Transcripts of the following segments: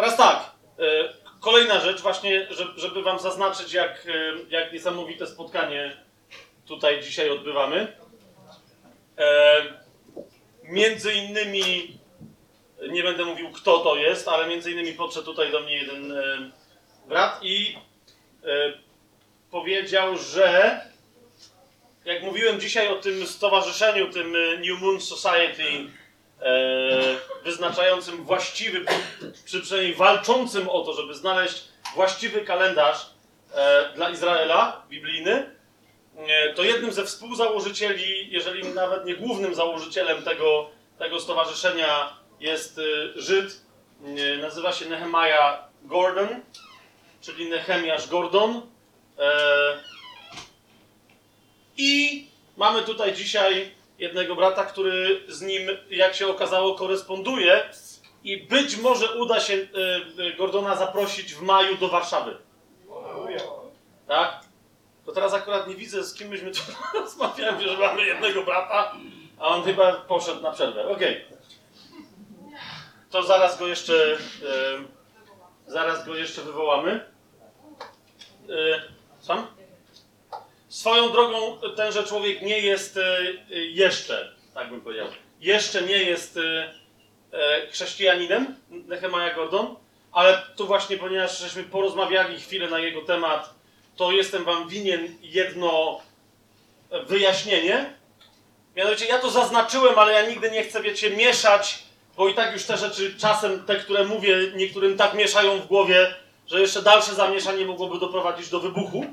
Teraz tak, e, kolejna rzecz właśnie, że- żeby wam zaznaczyć, jak, e, jak niesamowite spotkanie tutaj dzisiaj odbywamy. E, Między innymi, nie będę mówił kto to jest, ale między innymi podszedł tutaj do mnie jeden brat i powiedział, że jak mówiłem dzisiaj o tym stowarzyszeniu, tym New Moon Society, wyznaczającym właściwy, czy przynajmniej walczącym o to, żeby znaleźć właściwy kalendarz e, dla Izraela, biblijny, e, to jednym ze współzałożycieli, jeżeli nawet nie głównym założycielem tego, tego stowarzyszenia jest e, Żyd, e, nazywa się Nehemiah Gordon, czyli Nehemiasz Gordon. E, I mamy tutaj dzisiaj jednego brata, który z nim, jak się okazało, koresponduje i być może uda się e, e, Gordona zaprosić w maju do Warszawy. Tak? To teraz akurat nie widzę, z kim myśmy tu rozmawiali, że mamy jednego brata, a on chyba poszedł na przerwę. Okej. To zaraz go jeszcze, e, zaraz go jeszcze wywołamy. Sam? Swoją drogą tenże człowiek nie jest e, e, jeszcze, tak bym powiedział, jeszcze nie jest e, chrześcijaninem, Nehemiah Gordon, ale tu właśnie, ponieważ żeśmy porozmawiali chwilę na jego temat, to jestem wam winien jedno wyjaśnienie. Mianowicie ja to zaznaczyłem, ale ja nigdy nie chcę, wiecie, mieszać, bo i tak już te rzeczy czasem, te, które mówię, niektórym tak mieszają w głowie, że jeszcze dalsze zamieszanie mogłoby doprowadzić do wybuchu.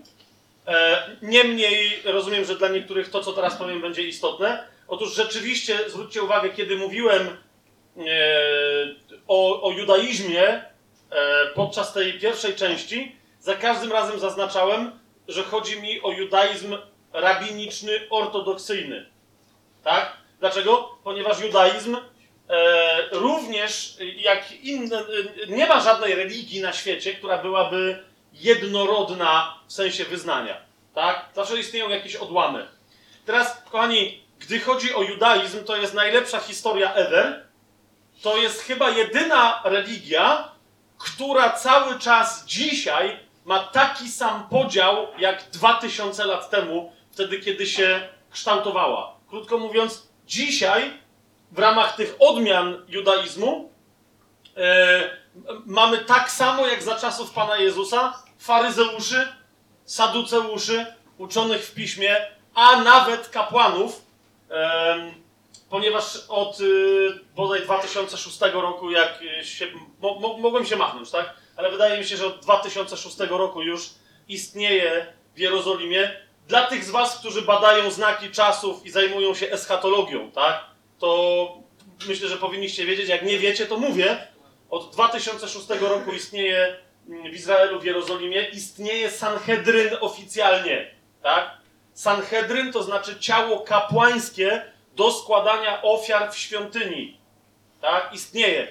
E, Niemniej rozumiem, że dla niektórych to, co teraz powiem, będzie istotne. Otóż rzeczywiście, zwróćcie uwagę, kiedy mówiłem e, o, o judaizmie e, podczas tej pierwszej części, za każdym razem zaznaczałem, że chodzi mi o judaizm rabiniczny, ortodoksyjny. Tak? Dlaczego? Ponieważ judaizm również, jak inne, nie ma żadnej religii na świecie, która byłaby jednorodna w sensie wyznania. Tak? Zawsze istnieją jakieś odłamy. Teraz, kochani, gdy chodzi o judaizm, to jest najlepsza historia ever. To jest chyba jedyna religia, która cały czas dzisiaj ma taki sam podział jak 2000 lat temu, wtedy kiedy się kształtowała. Krótko mówiąc, dzisiaj w ramach tych odmian judaizmu m- mamy tak samo jak za czasów Pana Jezusa faryzeuszy, saduceuszy, uczonych w piśmie, a nawet kapłanów, ponieważ od y, bodaj 2006 roku, jak się, mo, mo, mogłem się machnąć, tak? Ale wydaje mi się, że od 2006 roku już istnieje w Jerozolimie. Dla tych z Was, którzy badają znaki czasów i zajmują się eschatologią, tak? To myślę, że powinniście wiedzieć. Jak nie wiecie, to mówię. Od 2006 roku istnieje w Izraelu, w Jerozolimie, istnieje Sanhedryn oficjalnie, tak? Sanhedryn to znaczy ciało kapłańskie do składania ofiar w świątyni. Tak? Istnieje.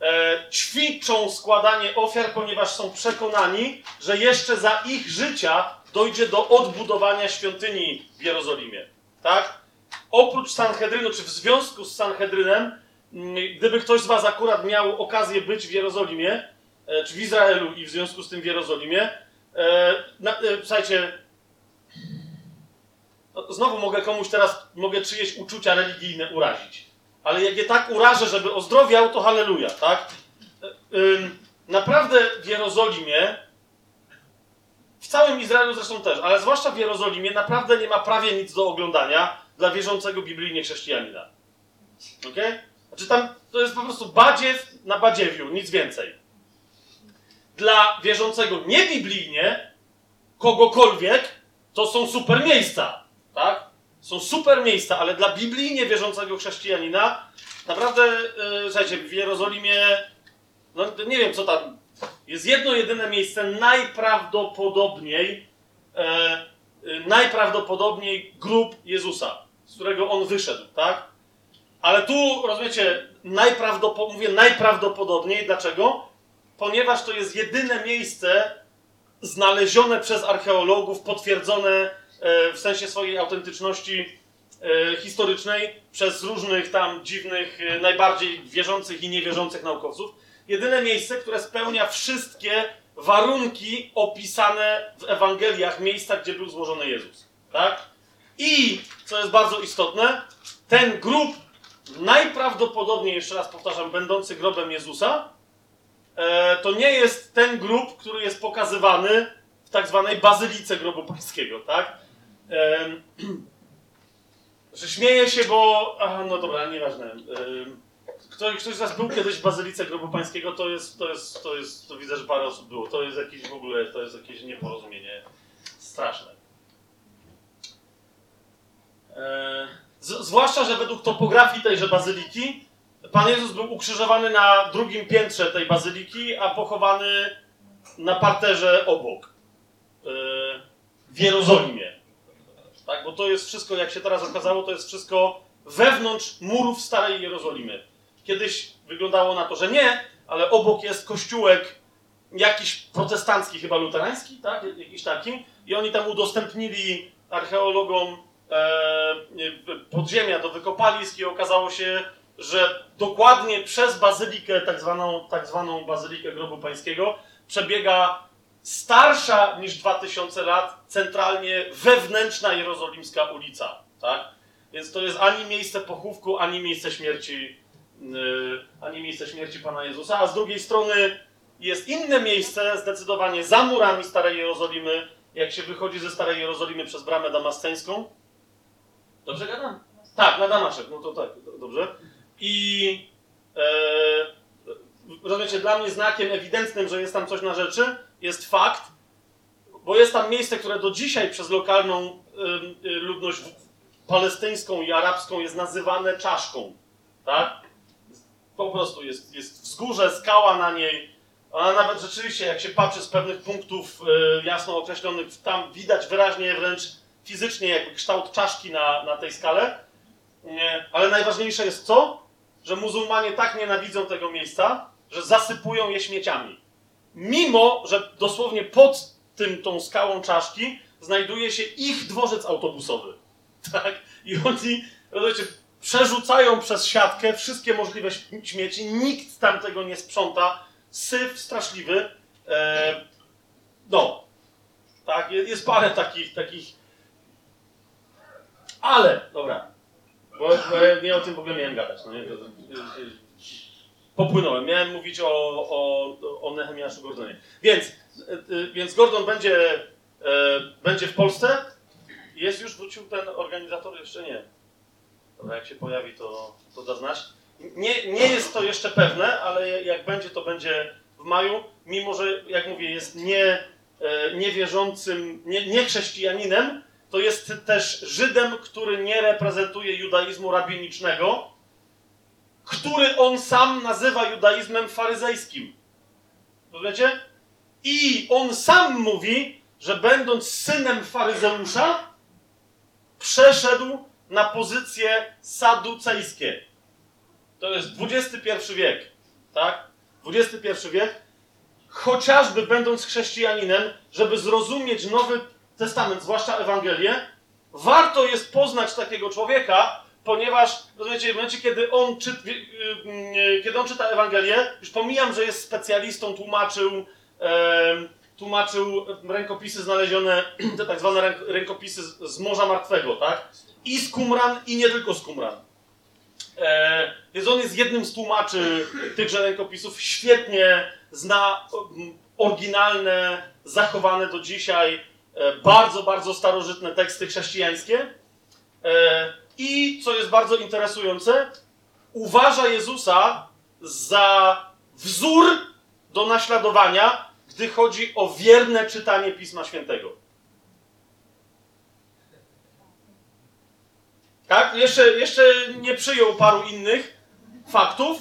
E, ćwiczą składanie ofiar, ponieważ są przekonani, że jeszcze za ich życia dojdzie do odbudowania świątyni w Jerozolimie. Tak? Oprócz Sanhedrynu, czy w związku z Sanhedrynem, gdyby ktoś z Was akurat miał okazję być w Jerozolimie, czy w Izraelu i w związku z tym w Jerozolimie, e, na, e, słuchajcie, no, znowu mogę komuś teraz, mogę czyjeś uczucia religijne urazić. Ale jak je tak urażę, żeby ozdrowiał, to halleluja, tak? Naprawdę w Jerozolimie, w całym Izraelu zresztą też, ale zwłaszcza w Jerozolimie, naprawdę nie ma prawie nic do oglądania dla wierzącego biblijnie chrześcijanina. Okej? Znaczy tam to jest po prostu badziew na badziewiu, nic więcej. Dla wierzącego niebiblijnie, kogokolwiek, to są super miejsca, tak? Są super miejsca, ale dla biblijnie wierzącego chrześcijanina naprawdę, yy, słuchajcie, w Jerozolimie, no nie wiem co tam, jest jedno jedyne miejsce najprawdopodobniej, e, najprawdopodobniej grób Jezusa, z którego on wyszedł, tak? Ale tu, rozumiecie, najprawdopo- mówię najprawdopodobniej, dlaczego? Ponieważ to jest jedyne miejsce znalezione przez archeologów, potwierdzone e, w sensie swojej autentyczności e, historycznej przez różnych tam dziwnych, e, najbardziej wierzących i niewierzących naukowców. jedyne miejsce, które spełnia wszystkie warunki opisane w Ewangeliach, miejsca, gdzie był złożony Jezus. Tak? I, co jest bardzo istotne, ten grób najprawdopodobniej, jeszcze raz powtarzam, będący grobem Jezusa, to nie jest ten grób, który jest pokazywany w tak zwanej bazylice grobu pańskiego, tak? E, że śmieję się, bo... Aha, no dobra, nieważne. E, ktoś, ktoś z nas był kiedyś w bazylice grobu pańskiego, to jest, to jest, to jest, to widzę, że parę osób było. To jest jakieś w ogóle, to jest jakieś nieporozumienie straszne. E, z, zwłaszcza, że według topografii tejże bazyliki Pan Jezus był ukrzyżowany na drugim piętrze tej bazyliki, a pochowany na parterze obok. E, w Jerozolimie. Tak, bo to jest wszystko, jak się teraz okazało, to jest wszystko wewnątrz murów Starej Jerozolimy. Kiedyś wyglądało na to, że nie, ale obok jest kościółek jakiś protestancki, chyba luterański, tak? Jakiś taki. I oni tam udostępnili archeologom e, podziemia do wykopalisk i okazało się, że dokładnie przez bazylikę, tak zwaną, tak zwaną bazylikę grobu pańskiego, przebiega starsza niż 2000 lat, centralnie wewnętrzna jerozolimska ulica. Tak? Więc to jest ani miejsce pochówku, ani miejsce śmierci, yy, ani miejsce śmierci Pana Jezusa. A z drugiej strony jest inne miejsce, zdecydowanie za murami Starej Jerozolimy, jak się wychodzi ze Starej Jerozolimy przez bramę damasceńską. Dobrze gadam? Tak, na Damaszek, no to tak, dobrze. I e, rozumiecie, dla mnie znakiem ewidentnym, że jest tam coś na rzeczy, jest fakt, bo jest tam miejsce, które do dzisiaj przez lokalną y, ludność palestyńską i arabską jest nazywane czaszką. Tak? Po prostu jest, jest wzgórze, skała na niej. Ona nawet rzeczywiście, jak się patrzy z pewnych punktów y, jasno określonych, tam widać wyraźnie wręcz fizycznie jakby kształt czaszki na, na tej skale. Nie. Ale najważniejsze jest co? Że muzułmanie tak nienawidzą tego miejsca, że zasypują je śmieciami. Mimo, że dosłownie pod tym, tą skałą czaszki znajduje się ich dworzec autobusowy. Tak? I oni, rozumiecie, przerzucają przez siatkę wszystkie możliwe śmieci, nikt tam tego nie sprząta, syf straszliwy. E, no, tak, jest parę takich, takich. Ale, dobra, bo, bo ja nie o tym w ogóle miałem gadać. No nie? Popłynąłem. Miałem mówić o, o, o Nehemiaszu Gordonie. Więc, e, e, więc Gordon będzie, e, będzie w Polsce. Jest już, wrócił ten organizator? Jeszcze nie. Dobra, jak się pojawi, to, to da znać. Nie, nie jest to jeszcze pewne, ale jak będzie, to będzie w maju. Mimo, że, jak mówię, jest nie, niewierzącym, nie, nie chrześcijaninem, to jest też Żydem, który nie reprezentuje judaizmu rabinicznego, który on sam nazywa judaizmem faryzejskim. Rozumiecie? I on sam mówi, że będąc synem faryzeusza, przeszedł na pozycje saducejskie. To jest XXI wiek, tak? XXI wiek. Chociażby będąc chrześcijaninem, żeby zrozumieć Nowy Testament, zwłaszcza Ewangelię, warto jest poznać takiego człowieka, ponieważ, rozumiecie, w momencie, kiedy on, y, y, kiedy on czyta Ewangelię, już pomijam, że jest specjalistą, tłumaczył, tłumaczył rękopisy znalezione, te tak zwane rękopisy z, Morza Martwego, tak? I z Qumran, i nie tylko z Qumran. E, więc on jest jednym z tłumaczy tychże rękopisów, świetnie zna oryginalne, zachowane do dzisiaj, bardzo, bardzo starożytne teksty chrześcijańskie. E, i co jest bardzo interesujące, uważa Jezusa za wzór do naśladowania, gdy chodzi o wierne czytanie Pisma Świętego. Tak? Jeszcze, jeszcze nie przyjął paru innych faktów,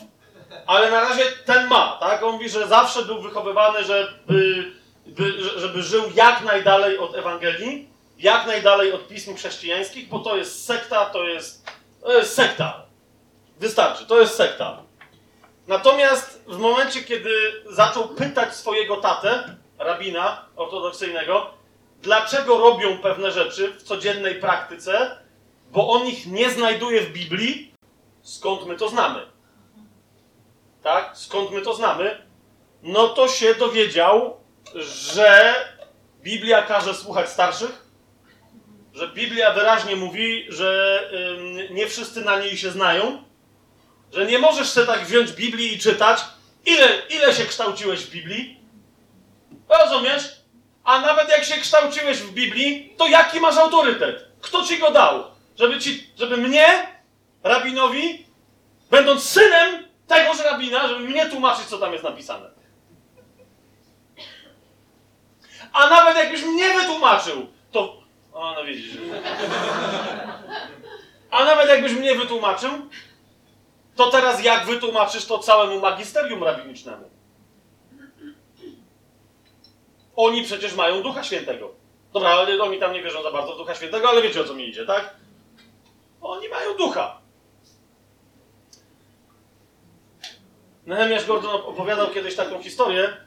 ale na razie ten ma. Tak? On mówi, że zawsze był wychowywany, żeby, by, żeby żył jak najdalej od Ewangelii jak najdalej od pism chrześcijańskich, bo to jest sekta, to jest, to jest sekta. Wystarczy, to jest sekta. Natomiast w momencie, kiedy zaczął pytać swojego tatę, rabina ortodoksyjnego, dlaczego robią pewne rzeczy w codziennej praktyce, bo on ich nie znajduje w Biblii, skąd my to znamy? Tak? Skąd my to znamy? no to się dowiedział, że Biblia każe słuchać starszych, że Biblia wyraźnie mówi, że nie wszyscy na niej się znają, że nie możesz sobie tak wziąć Biblii i czytać, ile, ile się kształciłeś w Biblii. Rozumiesz? A nawet jak się kształciłeś w Biblii, to jaki masz autorytet? Kto ci go dał? Żeby, ci, żeby mnie, rabinowi, będąc synem tegoż rabina, żeby mnie tłumaczyć, co tam jest napisane. A nawet jakbyś mnie wytłumaczył, to. O, no widzisz. A nawet jakbyś mnie wytłumaczył, to teraz jak wytłumaczysz to całemu magisterium rabinicznemu? Oni przecież mają Ducha Świętego. Dobra, ale oni tam nie wierzą za bardzo w Ducha Świętego, ale wiecie o co mi idzie, tak? Oni mają Ducha. Nehemiasz Gordon opowiadał kiedyś taką historię,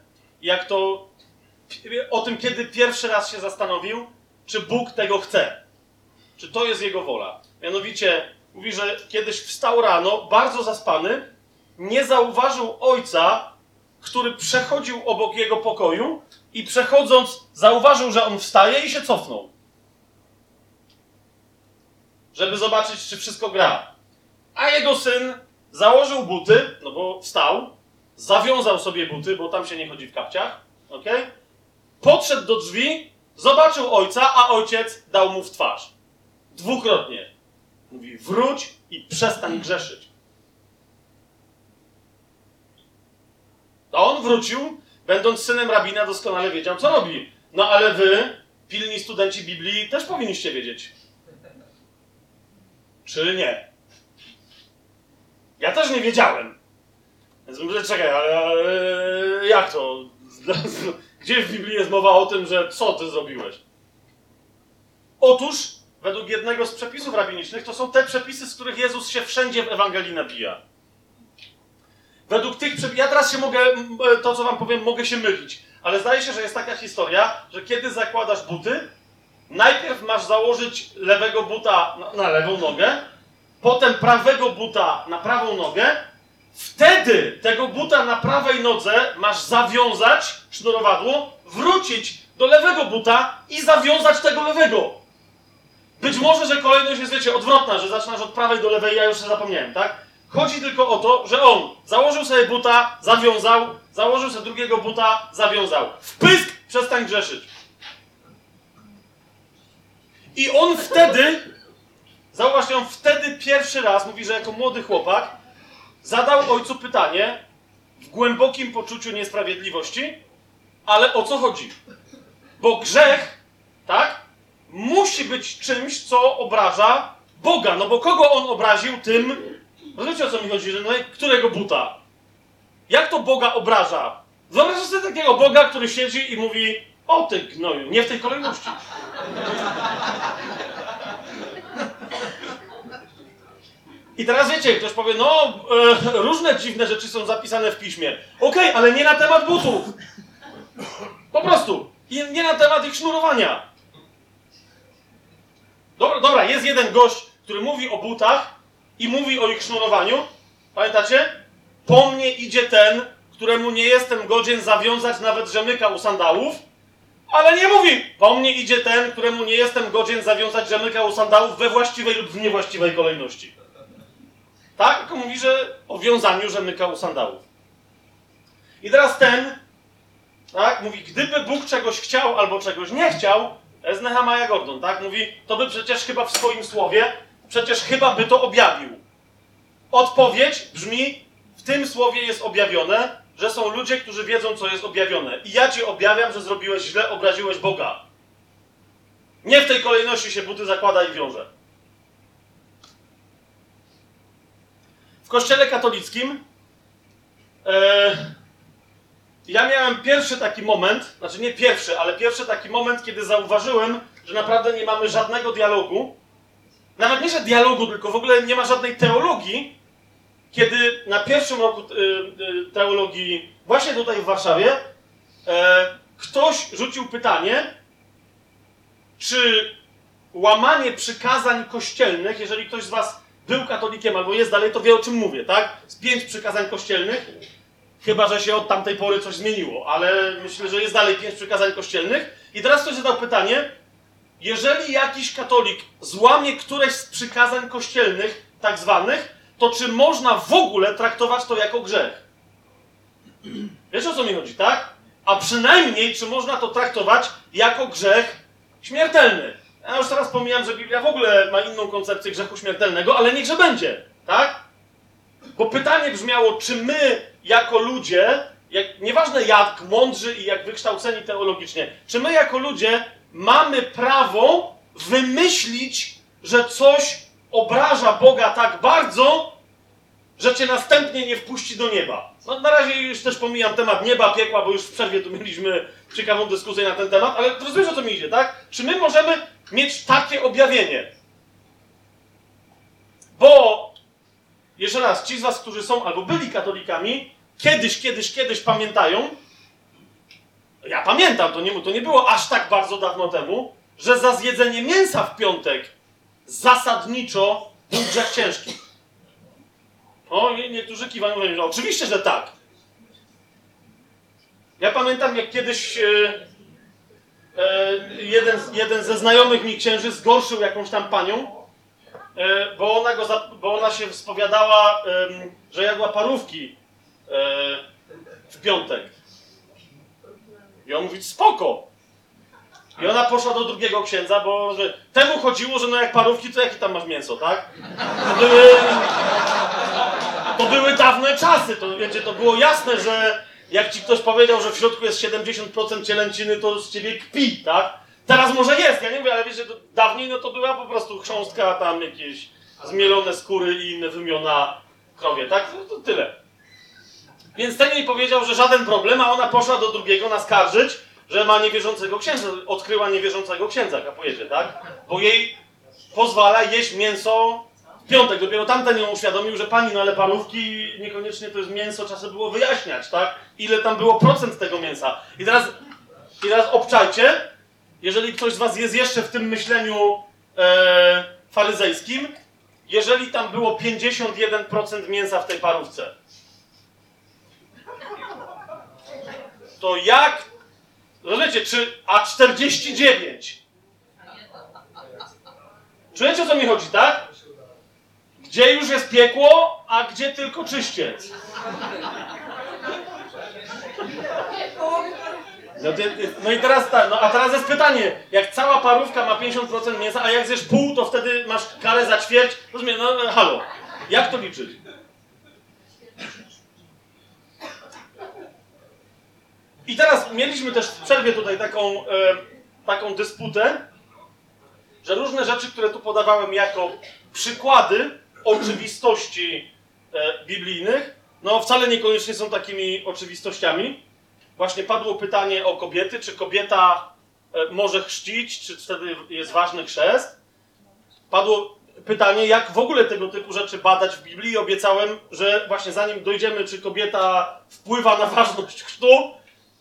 jak to o tym, kiedy pierwszy raz się zastanowił, czy Bóg tego chce. Czy to jest jego wola. Mianowicie, mówi, że kiedyś wstał rano, bardzo zaspany, nie zauważył ojca, który przechodził obok jego pokoju i przechodząc, zauważył, że on wstaje i się cofnął. Żeby zobaczyć, czy wszystko gra. A jego syn założył buty, no bo wstał, zawiązał sobie buty, bo tam się nie chodzi w kapciach, ok? Podszedł do drzwi, zobaczył ojca, a ojciec dał mu w twarz. Dwukrotnie. Mówi, wróć i przestań grzeszyć. A on wrócił, będąc synem rabina, doskonale wiedział, co robi. No ale wy, pilni studenci Biblii, też powinniście wiedzieć. Czy nie? Ja też nie wiedziałem. Więc mówię, czekaj, ale, ale jak to? Gdzie w Biblii jest mowa o tym, że co ty zrobiłeś? Otóż, według jednego z przepisów rabinicznych, to są te przepisy, z których Jezus się wszędzie w Ewangelii nabija. Według tych przepisów, ja teraz się mogę, to co wam powiem, mogę się mylić, ale zdaje się, że jest taka historia, że kiedy zakładasz buty, najpierw masz założyć lewego buta na lewą nogę, potem prawego buta na prawą nogę, wtedy tego buta na prawej nodze masz zawiązać sznurowadło, wrócić do lewego buta i zawiązać tego lewego. Być może, że kolejność jest, wiecie, odwrotna, że zaczynasz od prawej do lewej, ja już się zapomniałem, tak? Chodzi tylko o to, że on założył sobie buta, zawiązał, założył sobie drugiego buta, zawiązał. Wpysk, przestań grzeszyć. I on wtedy, zauważcie, on wtedy pierwszy raz, mówi, że jako młody chłopak, zadał ojcu pytanie w głębokim poczuciu niesprawiedliwości, ale o co chodzi? Bo grzech, tak, musi być czymś, co obraża Boga. No bo kogo on obraził tym, rozumiecie o co mi chodzi, że no, którego buta? Jak to Boga obraża? Wyobraź sobie takiego Boga, który siedzi i mówi, o ty gnoju, nie w tej kolejności. I teraz wiecie, ktoś powie, no, e, różne dziwne rzeczy są zapisane w piśmie. Okej, okay, ale nie na temat butów. Po prostu. I nie na temat ich sznurowania. Dobra, dobra, jest jeden gość, który mówi o butach i mówi o ich sznurowaniu. Pamiętacie? Po mnie idzie ten, któremu nie jestem godzien zawiązać nawet rzemyka u sandałów, ale nie mówi, po mnie idzie ten, któremu nie jestem godzien zawiązać rzemyka u sandałów we właściwej lub w niewłaściwej kolejności. Tak? Tylko mówi, że o wiązaniu rzemyka u sandałów. I teraz ten, tak, mówi, gdyby Bóg czegoś chciał albo czegoś nie chciał, jest Nehemiah Gordon, tak? Mówi, to by przecież chyba w swoim słowie, przecież chyba by to objawił. Odpowiedź brzmi, w tym słowie jest objawione, że są ludzie, którzy wiedzą, co jest objawione. I ja ci objawiam, że zrobiłeś źle, obraziłeś Boga. Nie w tej kolejności się buty zakłada i wiąże. W kościele katolickim e, ja miałem pierwszy taki moment, znaczy nie pierwszy, ale pierwszy taki moment, kiedy zauważyłem, że naprawdę nie mamy żadnego dialogu. Nawet nie, że dialogu, tylko w ogóle nie ma żadnej teologii, kiedy na pierwszym roku y, y, teologii, właśnie tutaj w Warszawie, e, ktoś rzucił pytanie, czy łamanie przykazań kościelnych, jeżeli ktoś z Was był katolikiem albo jest dalej, to wie o czym mówię, tak? Z pięć przykazań kościelnych. Chyba, że się od tamtej pory coś zmieniło, ale myślę, że jest dalej pięć przykazań kościelnych. I teraz ktoś zadał pytanie, jeżeli jakiś katolik złamie któreś z przykazań kościelnych, tak zwanych, to czy można w ogóle traktować to jako grzech? Wiesz o co mi chodzi, tak? A przynajmniej, czy można to traktować jako grzech śmiertelny? Ja już teraz pomijam, że Biblia w ogóle ma inną koncepcję grzechu śmiertelnego, ale niechże będzie, tak? Bo pytanie brzmiało, czy my jako ludzie, jak, nieważne jak mądrzy i jak wykształceni teologicznie, czy my jako ludzie mamy prawo wymyślić, że coś obraża Boga tak bardzo, że cię następnie nie wpuści do nieba. No, na razie już też pomijam temat nieba, piekła, bo już w przerwie tu mieliśmy ciekawą dyskusję na ten temat, ale rozumiesz o co mi idzie, tak? Czy my możemy mieć takie objawienie? Bo, jeszcze raz, ci z was, którzy są albo byli katolikami, kiedyś, kiedyś, kiedyś pamiętają, ja pamiętam, to nie, to nie było aż tak bardzo dawno temu, że za zjedzenie mięsa w piątek zasadniczo był grzech ciężki. O, nie, niektórzy kiwają, mówią, no, oczywiście, że tak. Ja pamiętam, jak kiedyś e, jeden, jeden ze znajomych mi księży zgorszył jakąś tam panią, e, bo, ona go za, bo ona się spowiadała, że jadła parówki e, w piątek. I on mówi, spoko. I ona poszła do drugiego księdza, bo że temu chodziło, że no jak parówki, to jakie tam masz mięso, tak? To były, to były dawne czasy, to wiecie, to było jasne, że jak ci ktoś powiedział, że w środku jest 70% cielęciny, to z ciebie kpi, tak? Teraz może jest, ja nie mówię, ale wiesz, że dawniej no to była po prostu chrząstka, tam jakieś zmielone skóry i inne wymiona krowie, tak? No to tyle. Więc ten jej powiedział, że żaden problem, a ona poszła do drugiego naskarżyć, że ma niewierzącego księdza, odkryła niewierzącego księdza, kapujecie, tak? Bo jej pozwala jeść mięso piątek. Dopiero tamten ją uświadomił, że pani, no ale parówki niekoniecznie to jest mięso, sobie było wyjaśniać, tak? Ile tam było procent tego mięsa. I teraz, i teraz obczajcie, jeżeli ktoś z was jest jeszcze w tym myśleniu e, faryzejskim, jeżeli tam było 51% mięsa w tej parówce, to jak, rozumiecie, czy a 49? Czujecie o co mi chodzi, tak? Gdzie już jest piekło, a gdzie tylko czyściec? No, no, i teraz tak, no a teraz jest pytanie, jak cała parówka ma 50% mięsa, a jak zjesz pół, to wtedy masz karę za ćwierć, rozumiem, no halo, jak to liczyć? I teraz mieliśmy też w przerwie tutaj taką, e, taką dysputę, że różne rzeczy, które tu podawałem jako przykłady oczywistości e, biblijnych, no wcale niekoniecznie są takimi oczywistościami. Właśnie padło pytanie o kobiety, czy kobieta e, może chrzcić, czy wtedy jest ważny chrzest. Padło pytanie, jak w ogóle tego typu rzeczy badać w Biblii. Obiecałem, że właśnie zanim dojdziemy, czy kobieta wpływa na ważność chrztu,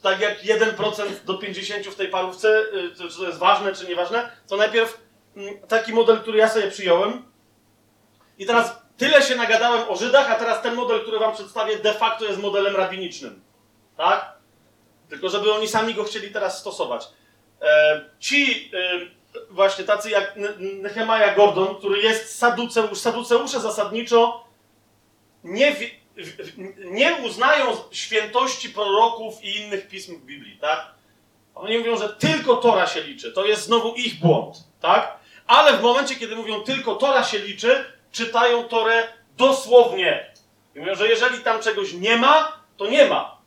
tak jak 1% do 50% w tej parówce, y, czy to jest ważne, czy nieważne, to najpierw mm, taki model, który ja sobie przyjąłem. I teraz tyle się nagadałem o Żydach, a teraz ten model, który wam przedstawię, de facto jest modelem rabinicznym. Tak? Tylko żeby oni sami go chcieli teraz stosować. E, ci e, właśnie tacy jak Nehemiah Gordon, który jest saduceusz, saduceusze zasadniczo nie, nie uznają świętości proroków i innych pism w Biblii, tak? Oni mówią, że tylko Tora się liczy. To jest znowu ich błąd, tak? Ale w momencie, kiedy mówią tylko Tora się liczy, czytają Torę dosłownie. I mówią, że jeżeli tam czegoś nie ma, to nie ma.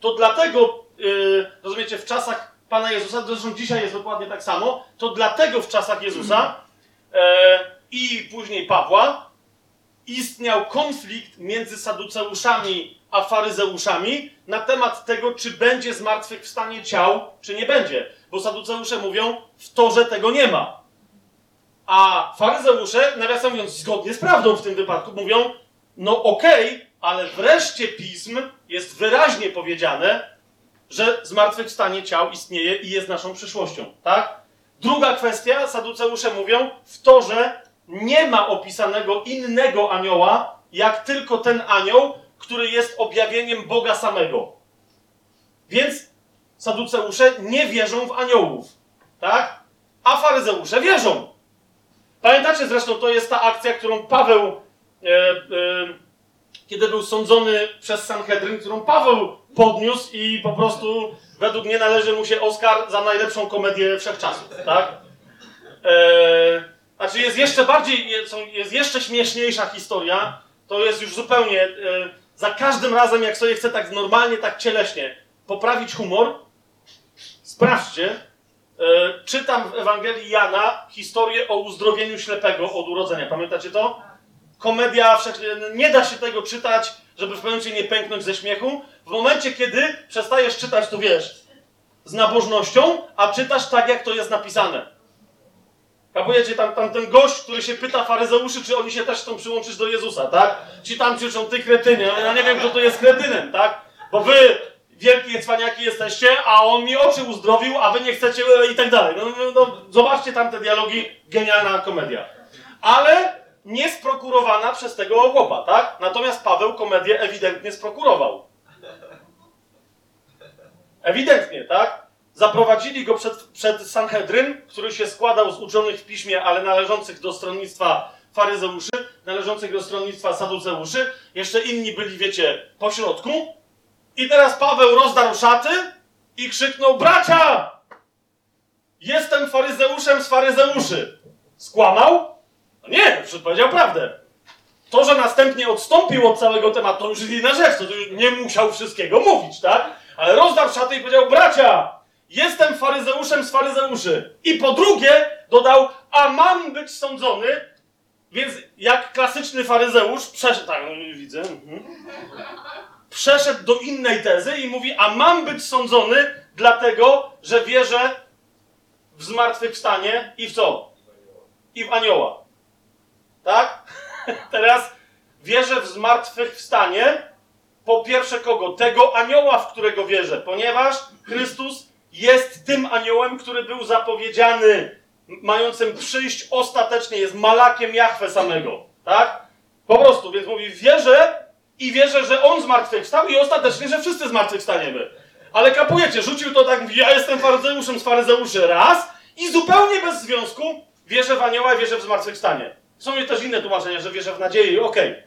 To dlatego, yy, rozumiecie, w czasach Pana Jezusa, zresztą dzisiaj jest dokładnie tak samo, to dlatego w czasach Jezusa yy, i później Pawła istniał konflikt między Saduceuszami a Faryzeuszami na temat tego, czy będzie zmartwychwstanie ciał, czy nie będzie. Bo Saduceusze mówią, w torze tego nie ma. A Faryzeusze, nawiasem mówiąc, zgodnie z prawdą w tym wypadku, mówią, no okej, okay, ale wreszcie pism jest wyraźnie powiedziane, że zmartwychwstanie ciał istnieje i jest naszą przyszłością, tak? Druga kwestia, Saduceusze mówią, w torze nie ma opisanego innego anioła, jak tylko ten anioł, który jest objawieniem Boga samego. Więc saduceusze nie wierzą w aniołów, tak? A faryzeusze wierzą. Pamiętacie zresztą, to jest ta akcja, którą Paweł, e, e, kiedy był sądzony przez Sanhedryn, którą Paweł podniósł i po prostu według mnie należy mu się Oscar za najlepszą komedię wszechczasów, tak? E, znaczy jest jeszcze bardziej, jest, jeszcze śmieszniejsza historia, to jest już zupełnie, e, za każdym razem jak sobie chcę tak normalnie, tak cieleśnie poprawić humor, sprawdźcie, czytam w Ewangelii Jana historię o uzdrowieniu ślepego od urodzenia. Pamiętacie to? Komedia, nie da się tego czytać, żeby w pewnym momencie nie pęknąć ze śmiechu. W momencie, kiedy przestajesz czytać, to wiesz, z nabożnością, a czytasz tak, jak to jest napisane. Kapujecie tam, tam ten gość, który się pyta faryzeuszy, czy oni się też chcą przyłączyć do Jezusa, tak? Ci tam krzyczą, ty kretynie. Ja nie wiem, kto to jest kretynem, tak? Bo wy wielkie cwaniaki jesteście, a on mi oczy uzdrowił, a wy nie chcecie e, i tak dalej. No, no, no, zobaczcie tam te dialogi, genialna komedia. Ale nie sprokurowana przez tego chłopa, tak? Natomiast Paweł komedię ewidentnie sprokurował. Ewidentnie, tak? Zaprowadzili go przed, przed Sanhedryn, który się składał z uczonych w piśmie, ale należących do stronnictwa faryzeuszy, należących do stronnictwa saduceuszy. Jeszcze inni byli, wiecie, po środku. I teraz Paweł rozdarł szaty i krzyknął: Bracia! Jestem faryzeuszem z faryzeuszy. Skłamał? No nie, powiedział prawdę. To, że następnie odstąpił od całego tematu, to już jest inna rzecz, to już nie musiał wszystkiego mówić, tak? Ale rozdarł szaty i powiedział: Bracia! Jestem faryzeuszem z faryzeuszy. I po drugie dodał: A mam być sądzony. Więc jak klasyczny faryzeusz przeszedł. Tak, no, widzę. Mhm przeszedł do innej tezy i mówi, a mam być sądzony dlatego, że wierzę w zmartwychwstanie i w co? I w anioła. Tak? Teraz wierzę w zmartwychwstanie po pierwsze kogo? Tego anioła, w którego wierzę, ponieważ Chrystus jest tym aniołem, który był zapowiedziany, mającym przyjść ostatecznie, jest malakiem Jahwe samego. Tak? Po prostu, więc mówi, wierzę i wierzę, że on zmartwychwstał i ostatecznie, że wszyscy zmartwychwstaniemy. Ale kapujecie, rzucił to tak, mówi, ja jestem faryzeuszem z faryzeuszy raz i zupełnie bez związku wierzę w anioła i wierzę w zmartwychwstanie. Są też inne tłumaczenia, że wierzę w nadzieję, okej. Okay.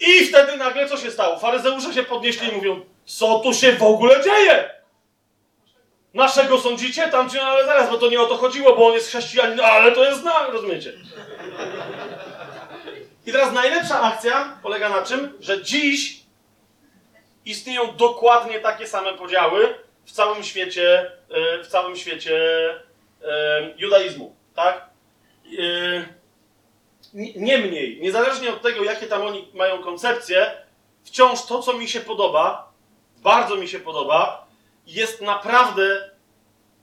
I wtedy nagle co się stało? Faryzeusze się podnieśli i mówią, co tu się w ogóle dzieje? Naszego sądzicie? Tam ci, ale zaraz, bo to nie o to chodziło, bo on jest chrześcijanin, ale to jest znak, rozumiecie? I teraz najlepsza akcja polega na czym, że dziś istnieją dokładnie takie same podziały w całym świecie, e, w całym świecie e, judaizmu, tak? E, niemniej, niezależnie od tego, jakie tam oni mają koncepcje, wciąż to, co mi się podoba, bardzo mi się podoba, jest naprawdę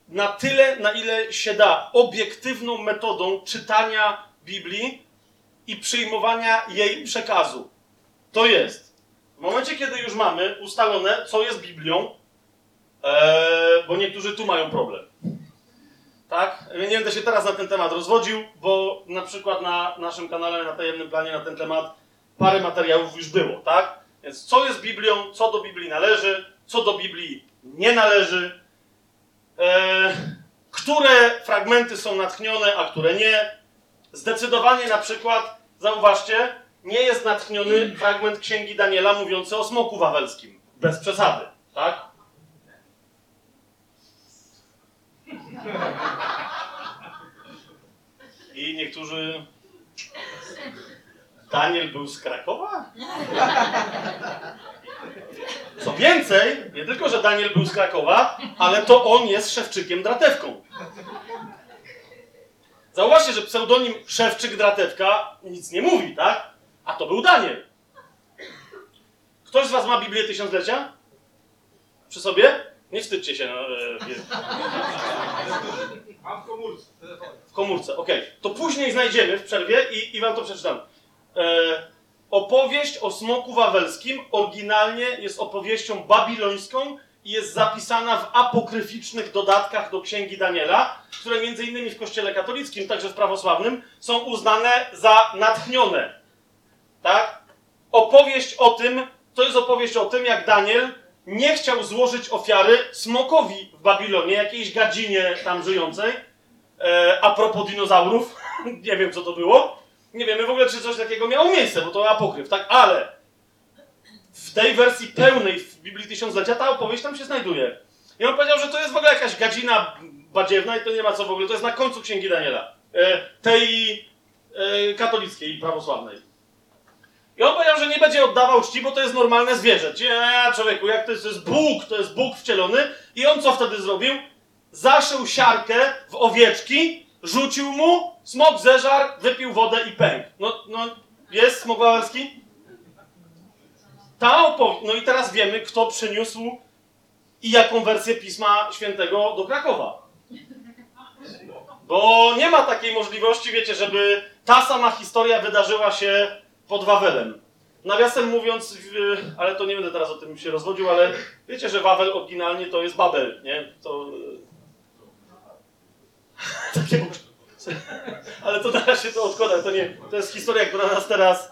na tyle, na ile się da, obiektywną metodą czytania Biblii, i przyjmowania jej przekazu. To jest. W momencie, kiedy już mamy ustalone, co jest Biblią, ee, bo niektórzy tu mają problem. Tak? Nie będę się teraz na ten temat rozwodził, bo na przykład na naszym kanale, na tajemnym planie na ten temat parę materiałów już było, tak? Więc co jest Biblią, co do Biblii należy, co do Biblii nie należy, e, które fragmenty są natchnione, a które nie, Zdecydowanie na przykład, zauważcie, nie jest natchniony fragment księgi Daniela mówiący o smoku wawelskim. Bez przesady, tak? I niektórzy. Daniel był z Krakowa? Co więcej, nie tylko, że Daniel był z Krakowa, ale to on jest szewczykiem dratewką. Zauważcie, że pseudonim Szewczyk Dratewka nic nie mówi, tak? A to był Daniel. Ktoś z was ma Biblię Tysiąclecia? Przy sobie? Nie wstydźcie się. No, e, Mam w komórce. W komórce, okej. Okay. To później znajdziemy w przerwie i, i wam to przeczytam. E, opowieść o smoku wawelskim oryginalnie jest opowieścią babilońską i jest zapisana w apokryficznych dodatkach do Księgi Daniela, które między innymi w Kościele katolickim, także w prawosławnym, są uznane za natchnione. Tak? opowieść o tym, to jest opowieść o tym, jak Daniel nie chciał złożyć ofiary smokowi w Babilonie, jakiejś gadzinie tam żyjącej. E, a propos dinozaurów, nie wiem co to było. Nie wiemy w ogóle, czy coś takiego miało miejsce, bo to apokryf, tak? Ale w tej wersji pełnej w Biblii Tysiąclecia ta opowieść tam się znajduje. I on powiedział, że to jest w ogóle jakaś gadzina badziewna i to nie ma co w ogóle. To jest na końcu Księgi Daniela. E, tej e, katolickiej i prawosławnej. I on powiedział, że nie będzie oddawał czci, bo to jest normalne zwierzę. Nie, człowieku, jak to jest, to jest Bóg, to jest Bóg wcielony. I on co wtedy zrobił? Zaszył siarkę w owieczki, rzucił mu, smok zeżar, wypił wodę i pękł. No, no, jest smok? Ta. No i teraz wiemy, kto przyniósł i jaką wersję Pisma Świętego do Krakowa. Bo nie ma takiej możliwości, wiecie, żeby ta sama historia wydarzyła się pod Wawelem. Nawiasem mówiąc, ale to nie będę teraz o tym się rozwodził, ale wiecie, że Wawel oryginalnie to jest Babel, nie? To... Takie... Ale to na się to odkłada, to nie... To jest historia, która nas teraz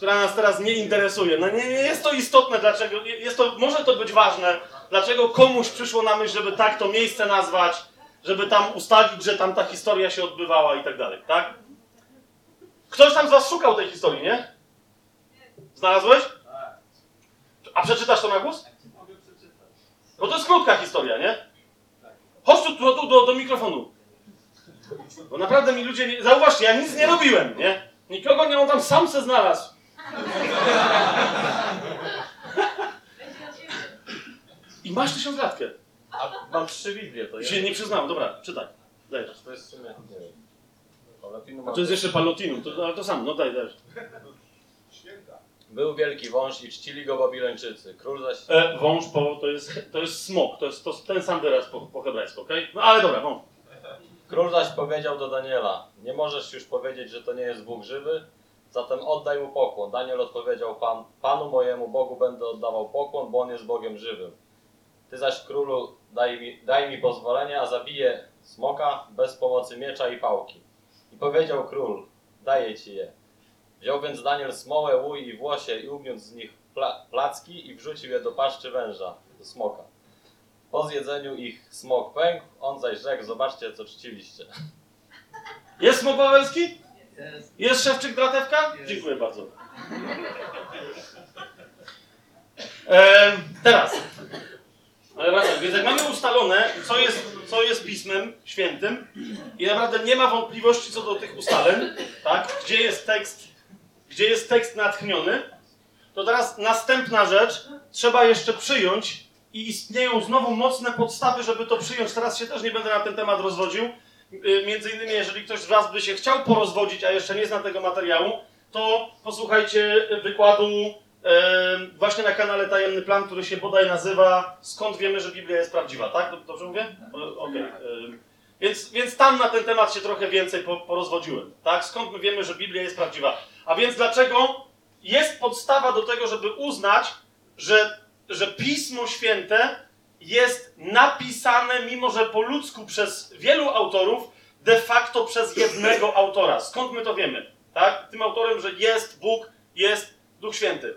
która nas teraz nie interesuje. No nie, nie jest to istotne, dlaczego, jest to, może to być ważne, dlaczego komuś przyszło na myśl, żeby tak to miejsce nazwać, żeby tam ustalić, że tam ta historia się odbywała i tak dalej, tak? Ktoś tam z was szukał tej historii, nie? Znalazłeś? A przeczytasz to na głos? Bo to jest krótka historia, nie? Chodź tu, tu, do, do mikrofonu. Bo naprawdę mi ludzie nie... Zauważcie, ja nic nie robiłem, nie? Nikogo nie on tam sam se znalazł. I masz tysiąclatkę. A mam trzy Biblie, to się nie przyznałem. Dobra, czytaj. Daj. To jest w sumie, A to jest jeszcze Palotinum, to, ale to sam, no daj, daj. Był wielki wąż i czcili go Babilończycy. Król zaś. E, wąż po, to, jest, to jest smok, to jest to, ten sam wyraz po, po hebrajsku, okej? No ale dobra, wąż. Król zaś powiedział do Daniela: Nie możesz już powiedzieć, że to nie jest Bóg żywy, zatem oddaj mu pokłon. Daniel odpowiedział: Pan, Panu mojemu Bogu będę oddawał pokłon, bo on jest Bogiem żywym. Ty zaś królu daj mi, daj mi pozwolenie, a zabiję smoka bez pomocy miecza i pałki. I powiedział król: Daję ci je. Wziął więc Daniel smołę, łój i włosie i ugniótł z nich pla placki i wrzucił je do paszczy węża, do smoka. Po zjedzeniu ich smok pękł, on zaś rzekł, zobaczcie co czciliście. Jest smok wawelski? Jest. Szewczyk dratewka? Dziękuję bardzo. E, teraz. Ale wracam, więc jak mamy ustalone, co jest, co jest Pismem Świętym i naprawdę nie ma wątpliwości co do tych ustaleń, tak? Gdzie jest tekst, gdzie jest tekst natchniony, to teraz następna rzecz, trzeba jeszcze przyjąć i istnieją znowu mocne podstawy, żeby to przyjąć. Teraz się też nie będę na ten temat rozwodził. Y, Między innymi, jeżeli ktoś z Was by się chciał porozwodzić, a jeszcze nie zna tego materiału, to posłuchajcie wykładu e, właśnie na kanale Tajemny Plan, który się bodaj nazywa Skąd wiemy, że Biblia jest prawdziwa, tak? Dob- Dobrze mówię? O- Okej. e, Więc, więc tam na ten temat się trochę więcej po, porozwodziłem, tak? Skąd my wiemy, że Biblia jest prawdziwa? A więc dlaczego jest podstawa do tego, żeby uznać, że, że Pismo Święte jest napisane, mimo że po ludzku przez wielu autorów, de facto przez jednego autora. Skąd my to wiemy? Tak? Tym autorem, że jest Bóg, jest Duch Święty.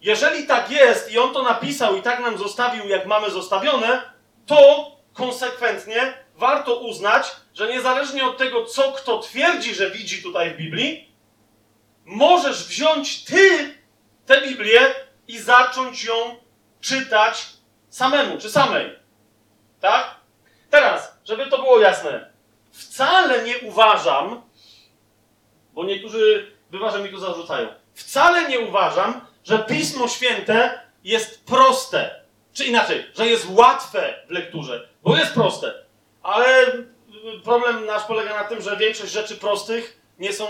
Jeżeli tak jest i on to napisał i tak nam zostawił, jak mamy zostawione, to konsekwentnie warto uznać, że niezależnie od tego, co kto twierdzi, że widzi tutaj w Biblii, możesz wziąć ty tę Biblię i zacząć ją czytać samemu czy samej. Tak? Teraz, żeby to było jasne, wcale nie uważam, bo niektórzy bywa, że mi to zarzucają, wcale nie uważam, że Pismo Święte jest proste. Czy inaczej, że jest łatwe w lekturze, bo jest proste. Ale problem nasz polega na tym, że większość rzeczy prostych nie są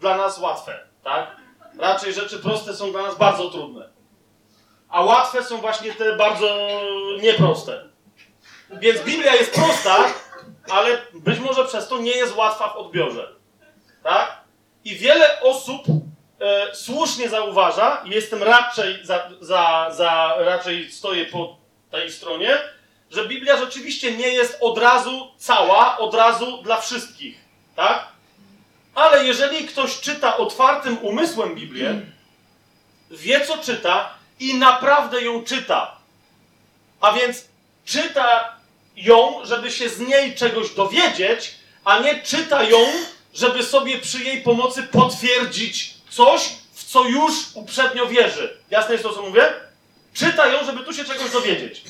dla nas łatwe, tak? Raczej rzeczy proste są dla nas bardzo trudne. A łatwe są właśnie te bardzo nieproste. Więc Biblia jest prosta, ale być może przez to nie jest łatwa w odbiorze. Tak? I wiele osób e, słusznie zauważa, jestem raczej za, za, za, raczej stoję po tej stronie, że Biblia rzeczywiście nie jest od razu cała, od razu dla wszystkich. Tak? Ale jeżeli ktoś czyta otwartym umysłem Biblię, wie co czyta i naprawdę ją czyta. A więc czyta ją, żeby się z niej czegoś dowiedzieć, a nie czyta ją, żeby sobie przy jej pomocy potwierdzić coś, w co już uprzednio wierzy. Jasne jest to, co mówię? Czyta ją, żeby tu się czegoś dowiedzieć.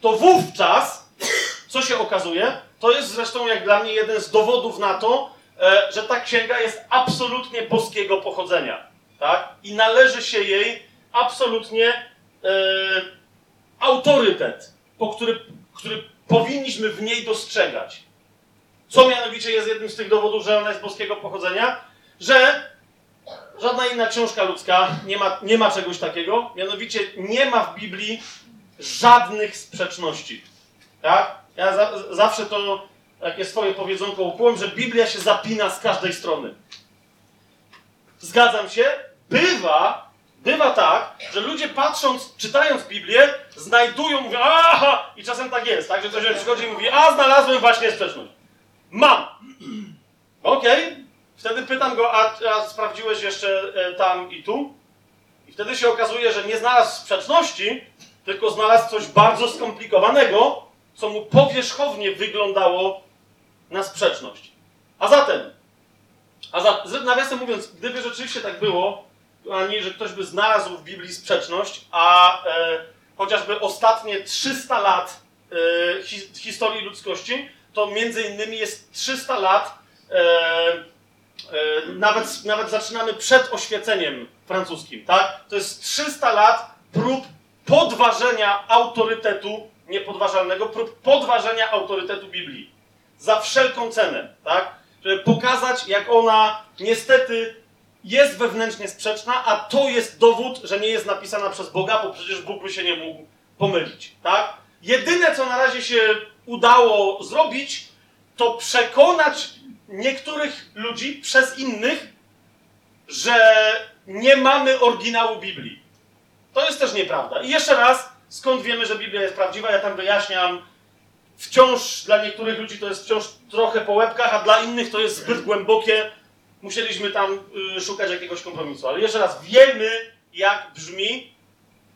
To wówczas, co się okazuje, to jest zresztą jak dla mnie jeden z dowodów na to, e, że ta księga jest absolutnie boskiego pochodzenia. Tak? I należy się jej absolutnie e, autorytet, po który, który powinniśmy w niej dostrzegać. Co mianowicie jest jednym z tych dowodów, że ona jest boskiego pochodzenia? Że żadna inna książka ludzka nie ma, nie ma czegoś takiego. Mianowicie nie ma w Biblii żadnych sprzeczności. Tak? Ja za, zawsze to takie swoje powiedzonko upłyłem, że Biblia się zapina z każdej strony. Zgadzam się. Bywa, bywa tak, że ludzie patrząc, czytając Biblię, znajdują, mówią, aha, i czasem tak jest, tak, że ktoś przychodzi i mówi, a znalazłem właśnie sprzeczność. Mam. Okej. Wtedy pytam go, a, a sprawdziłeś jeszcze e, tam i tu? I wtedy się okazuje, że nie znalazł sprzeczności, tylko znalazł coś bardzo skomplikowanego, co mu powierzchownie wyglądało na sprzeczność. A zatem, a za, nawiasem mówiąc, gdyby rzeczywiście tak było, ani że ktoś by znalazł w Biblii sprzeczność, a e, chociażby ostatnie 300 lat e, hi, historii ludzkości, to między innymi jest 300 lat, e, e, nawet, nawet zaczynamy przed oświeceniem francuskim, tak? To jest 300 lat prób podważenia autorytetu niepodważalnego, prób podważenia autorytetu Biblii. Za wszelką cenę, tak? Żeby pokazać, jak ona niestety jest wewnętrznie sprzeczna, a to jest dowód, że nie jest napisana przez Boga, bo przecież Bóg by się nie mógł pomylić, tak? Jedyne, co na razie się udało zrobić, to przekonać niektórych ludzi przez innych, że nie mamy oryginału Biblii. To jest też nieprawda. I jeszcze raz, skąd wiemy, że Biblia jest prawdziwa? Ja tam wyjaśniam. Wciąż dla niektórych ludzi to jest wciąż trochę po łebkach, a dla innych to jest zbyt głębokie. Musieliśmy tam y, szukać jakiegoś kompromisu. Ale jeszcze raz, wiemy, jak brzmi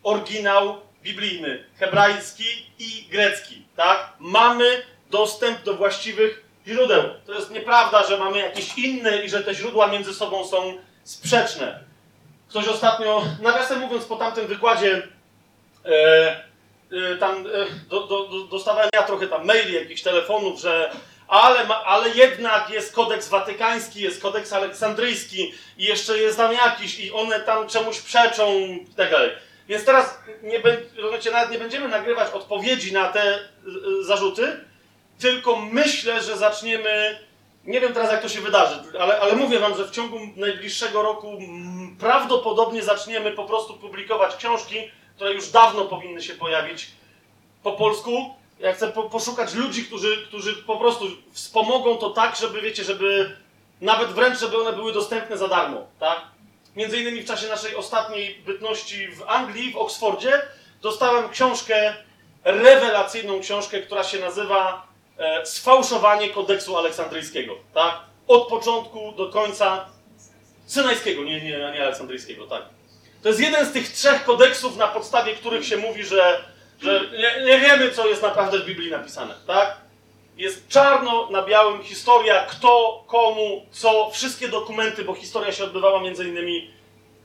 oryginał biblijny, hebrajski i grecki. Tak? Mamy dostęp do właściwych źródeł. To jest nieprawda, że mamy jakieś inne i że te źródła między sobą są sprzeczne. Ktoś ostatnio, nawiasem mówiąc, po tamtym wykładzie, e, e, tam e, do, do, do, dostawałem ja trochę tam maili, jakichś telefonów, że ale, ma, ale jednak jest kodeks watykański, jest kodeks aleksandryjski i jeszcze jest tam jakiś i one tam czemuś przeczą i tak dalej. Więc teraz nie, nawet nie będziemy nagrywać odpowiedzi na te y, y, zarzuty, tylko myślę, że zaczniemy. Nie wiem teraz, jak to się wydarzy, ale, ale mówię Wam, że w ciągu najbliższego roku prawdopodobnie zaczniemy po prostu publikować książki, które już dawno powinny się pojawić po polsku. Ja chcę po, poszukać ludzi, którzy, którzy po prostu wspomogą to tak, żeby, wiecie, żeby nawet wręcz, żeby one były dostępne za darmo, tak? Między innymi w czasie naszej ostatniej bytności w Anglii, w Oksfordzie, dostałem książkę, rewelacyjną książkę, która się nazywa e, Sfałszowanie kodeksu aleksandryjskiego, tak? Od początku do końca synajskiego, nie, nie, nie aleksandryjskiego, tak. To jest jeden z tych trzech kodeksów, na podstawie których się mówi, że, że nie, nie wiemy, co jest naprawdę w Biblii napisane, tak? Jest czarno na białym historia, kto, komu, co, wszystkie dokumenty, bo historia się odbywała między innymi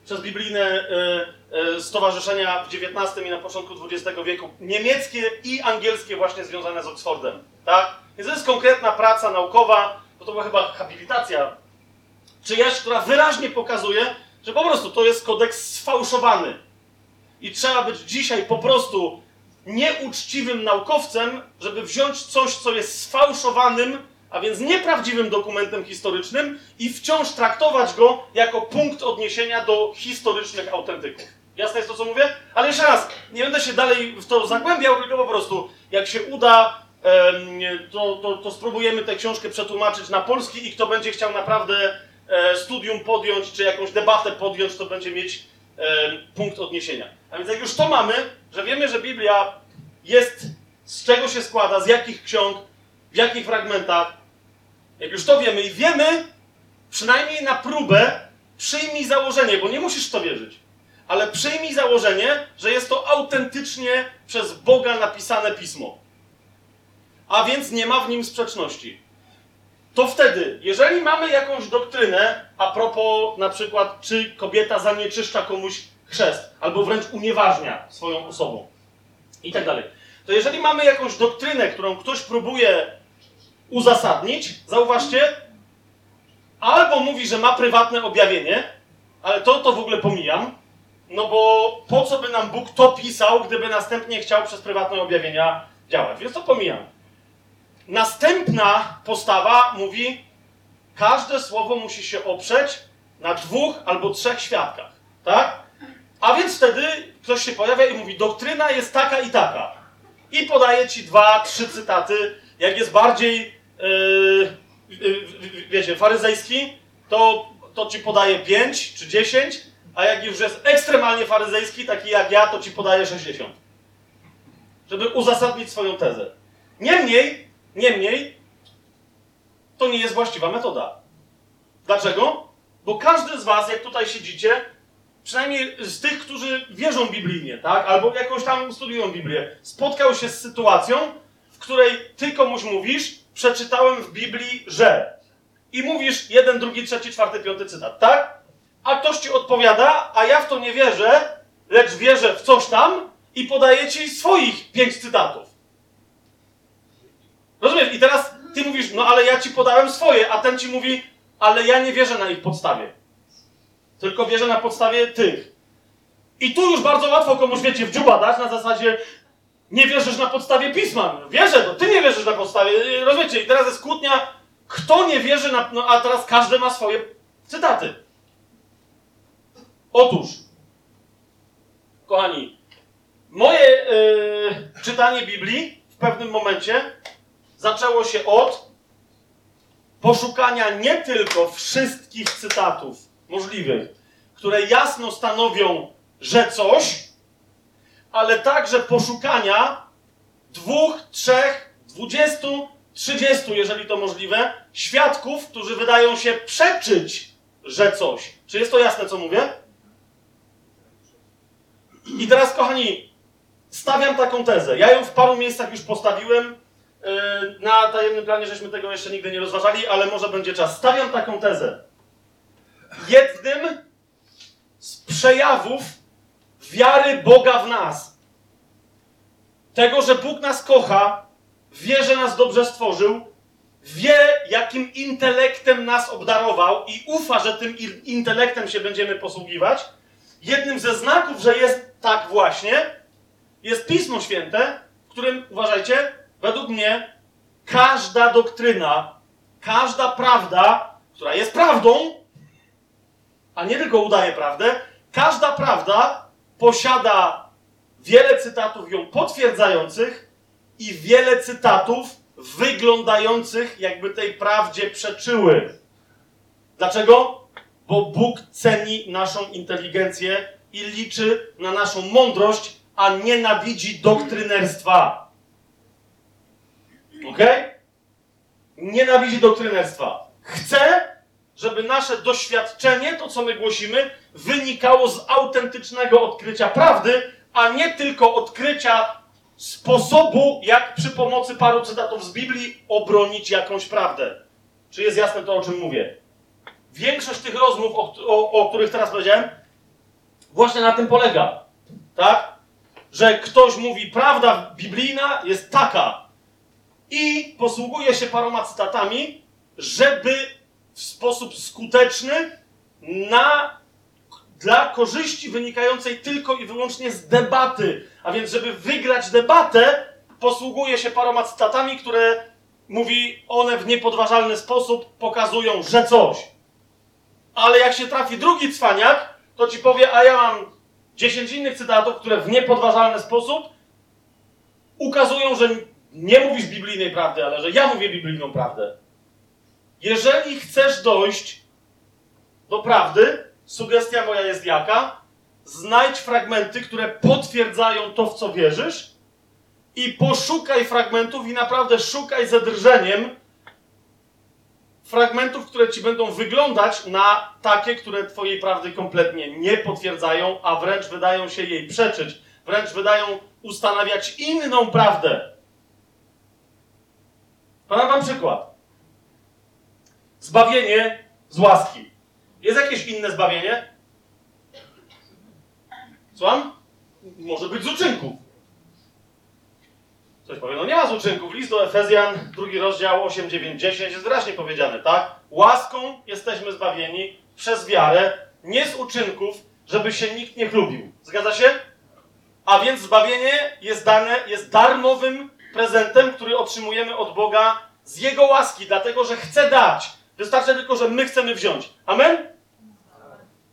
przez biblijne e, e, stowarzyszenia w XIX i na początku XX wieku, niemieckie i angielskie właśnie związane z Oxfordem, tak? Więc to jest konkretna praca naukowa, bo to była chyba habilitacja czyjaś, która wyraźnie pokazuje, że po prostu to jest kodeks sfałszowany. I trzeba być dzisiaj po prostu nieuczciwym naukowcem, żeby wziąć coś, co jest sfałszowanym, a więc nieprawdziwym dokumentem historycznym i wciąż traktować go jako punkt odniesienia do historycznych autentyków. Jasne jest to, co mówię? Ale jeszcze raz, nie będę się dalej w to zagłębiał, tylko po prostu, jak się uda, to, to, to spróbujemy tę książkę przetłumaczyć na polski i kto będzie chciał naprawdę e, studium podjąć, czy jakąś debatę podjąć, to będzie mieć punkt odniesienia. A więc jak już to mamy, że wiemy, że Biblia jest, z czego się składa, z jakich ksiąg, w jakich fragmentach, jak już to wiemy i wiemy, przynajmniej na próbę, przyjmij założenie, bo nie musisz w to wierzyć, ale przyjmij założenie, że jest to autentycznie przez Boga napisane pismo. A więc nie ma w nim sprzeczności. To wtedy, jeżeli mamy jakąś doktrynę a propos na przykład, czy kobieta zanieczyszcza komuś chrzest, albo wręcz unieważnia swoją osobą i tak dalej, to jeżeli mamy jakąś doktrynę, którą ktoś próbuje uzasadnić, zauważcie, albo mówi, że ma prywatne objawienie, ale to, to w ogóle pomijam, no bo po co by nam Bóg to pisał, gdyby następnie chciał przez prywatne objawienia działać? Więc to pomijam. Następna postawa mówi, każde słowo musi się oprzeć na dwóch albo trzech świadkach, tak? A więc wtedy ktoś się pojawia i mówi, doktryna jest taka i taka. I podaje ci dwa, trzy cytaty. Jak jest bardziej, yy, yy, wiecie, faryzejski, to, to ci podaje pięć czy dziesięć, a jak już jest ekstremalnie faryzejski, taki jak ja, to ci podaje 60. Żeby uzasadnić swoją tezę. Niemniej, niemniej, to nie jest właściwa metoda. Dlaczego? Bo każdy z was, jak tutaj siedzicie, przynajmniej z tych, którzy wierzą biblijnie, tak, albo jakoś tam studiują Biblię, spotkał się z sytuacją, w której ty komuś mówisz, przeczytałem w Biblii, że. I mówisz jeden, drugi, trzeci, czwarty, piąty cytat, tak? A ktoś ci odpowiada, a ja w to nie wierzę, lecz wierzę w coś tam i podaję ci swoich pięć cytatów. Rozumiesz? I teraz ty mówisz, no ale ja ci podałem swoje, a ten ci mówi, ale ja nie wierzę na ich podstawie. Tylko wierzę na podstawie tych. I tu już bardzo łatwo komuś, wiecie, w dziuba dać na zasadzie nie wierzysz na podstawie pisma. Wierzę, to ty nie wierzysz na podstawie. Rozumiecie? I teraz jest kłótnia, kto nie wierzy na... No a teraz każdy ma swoje cytaty. Otóż, kochani, moje yy, czytanie Biblii w pewnym momencie zaczęło się od poszukania nie tylko wszystkich cytatów możliwych, które jasno stanowią, że coś, ale także poszukania dwóch, trzech, dwudziestu, trzydziestu, jeżeli to możliwe, świadków, którzy wydają się przeczyć, że coś. Czy jest to jasne, co mówię? I teraz, kochani, stawiam taką tezę. Ja ją w paru miejscach już postawiłem. Yy, Na tajemnym planie żeśmy tego jeszcze nigdy nie rozważali, ale może będzie czas. Stawiam taką tezę. Jednym z przejawów wiary Boga w nas, tego, że Bóg nas kocha, wie, że nas dobrze stworzył, wie, jakim intelektem nas obdarował i ufa, że tym in- intelektem się będziemy posługiwać, jednym ze znaków, że jest tak właśnie, jest Pismo Święte, w którym, uważajcie, według mnie każda doktryna, każda prawda, która jest prawdą, a nie tylko udaje prawdę, każda prawda posiada wiele cytatów ją potwierdzających i wiele cytatów wyglądających, jakby tej prawdzie przeczyły. Dlaczego? Bo Bóg ceni naszą inteligencję i liczy na naszą mądrość, a nienawidzi doktrynerstwa. Ok? Nienawidzi doktrynerstwa. Chce, żeby nasze doświadczenie, to co my głosimy, wynikało z autentycznego odkrycia prawdy, a nie tylko odkrycia sposobu, jak przy pomocy paru cytatów z Biblii obronić jakąś prawdę. Czy jest jasne to, o czym mówię? Większość tych rozmów, o, o, o których teraz powiedziałem, właśnie na tym polega. Tak? Że ktoś mówi, prawda biblijna jest taka i posługuje się paroma cytatami, żeby w sposób skuteczny na, dla korzyści wynikającej tylko i wyłącznie z debaty. A więc, żeby wygrać debatę, posługuje się paroma cytatami, które mówi, one w niepodważalny sposób pokazują, że coś. Ale jak się trafi drugi cwaniak, to ci powie, a ja mam 10 innych cytatów, które w niepodważalny sposób ukazują, że nie mówisz biblijnej prawdy, ale że ja mówię biblijną prawdę. Jeżeli chcesz dojść do prawdy, sugestia moja jest jaka? Znajdź fragmenty, które potwierdzają to, w co wierzysz, i poszukaj fragmentów i naprawdę szukaj ze drżeniem fragmentów, które ci będą wyglądać na takie, które twojej prawdy kompletnie nie potwierdzają, a wręcz wydają się jej przeczyć, wręcz wydają ustanawiać inną prawdę. Podam wam przykład. Zbawienie z łaski. Jest jakieś inne zbawienie? Słucham? Może być z uczynków. Ktoś powie, no nie ma z uczynków. List do Efezjan, drugi rozdział 8, 9, 10 jest wyraźnie powiedziane, tak? Łaską jesteśmy zbawieni przez wiarę, nie z uczynków, żeby się nikt nie chlubił. Zgadza się? A więc zbawienie jest dane, jest darmowym prezentem, który otrzymujemy od Boga z Jego łaski, dlatego że chce dać. Wystarczy tylko, że my chcemy wziąć. Amen?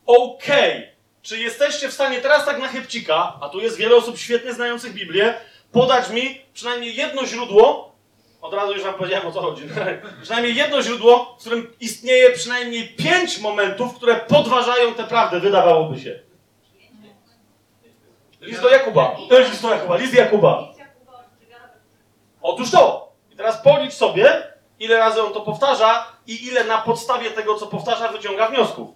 Okej. Czy jesteście w stanie teraz tak na chybcika, a tu jest wiele osób świetnie znających Biblię, podać mi przynajmniej jedno źródło, od razu już wam powiedziałem o co chodzi, przynajmniej jedno źródło, w którym istnieje przynajmniej pięć momentów, które podważają tę prawdę, wydawałoby się. List do Jakuba. To jest list do Jakuba. List Jakuba. Otóż to. I teraz policz sobie, ile razy on to powtarza i ile na podstawie tego, co powtarza, wyciąga wniosków.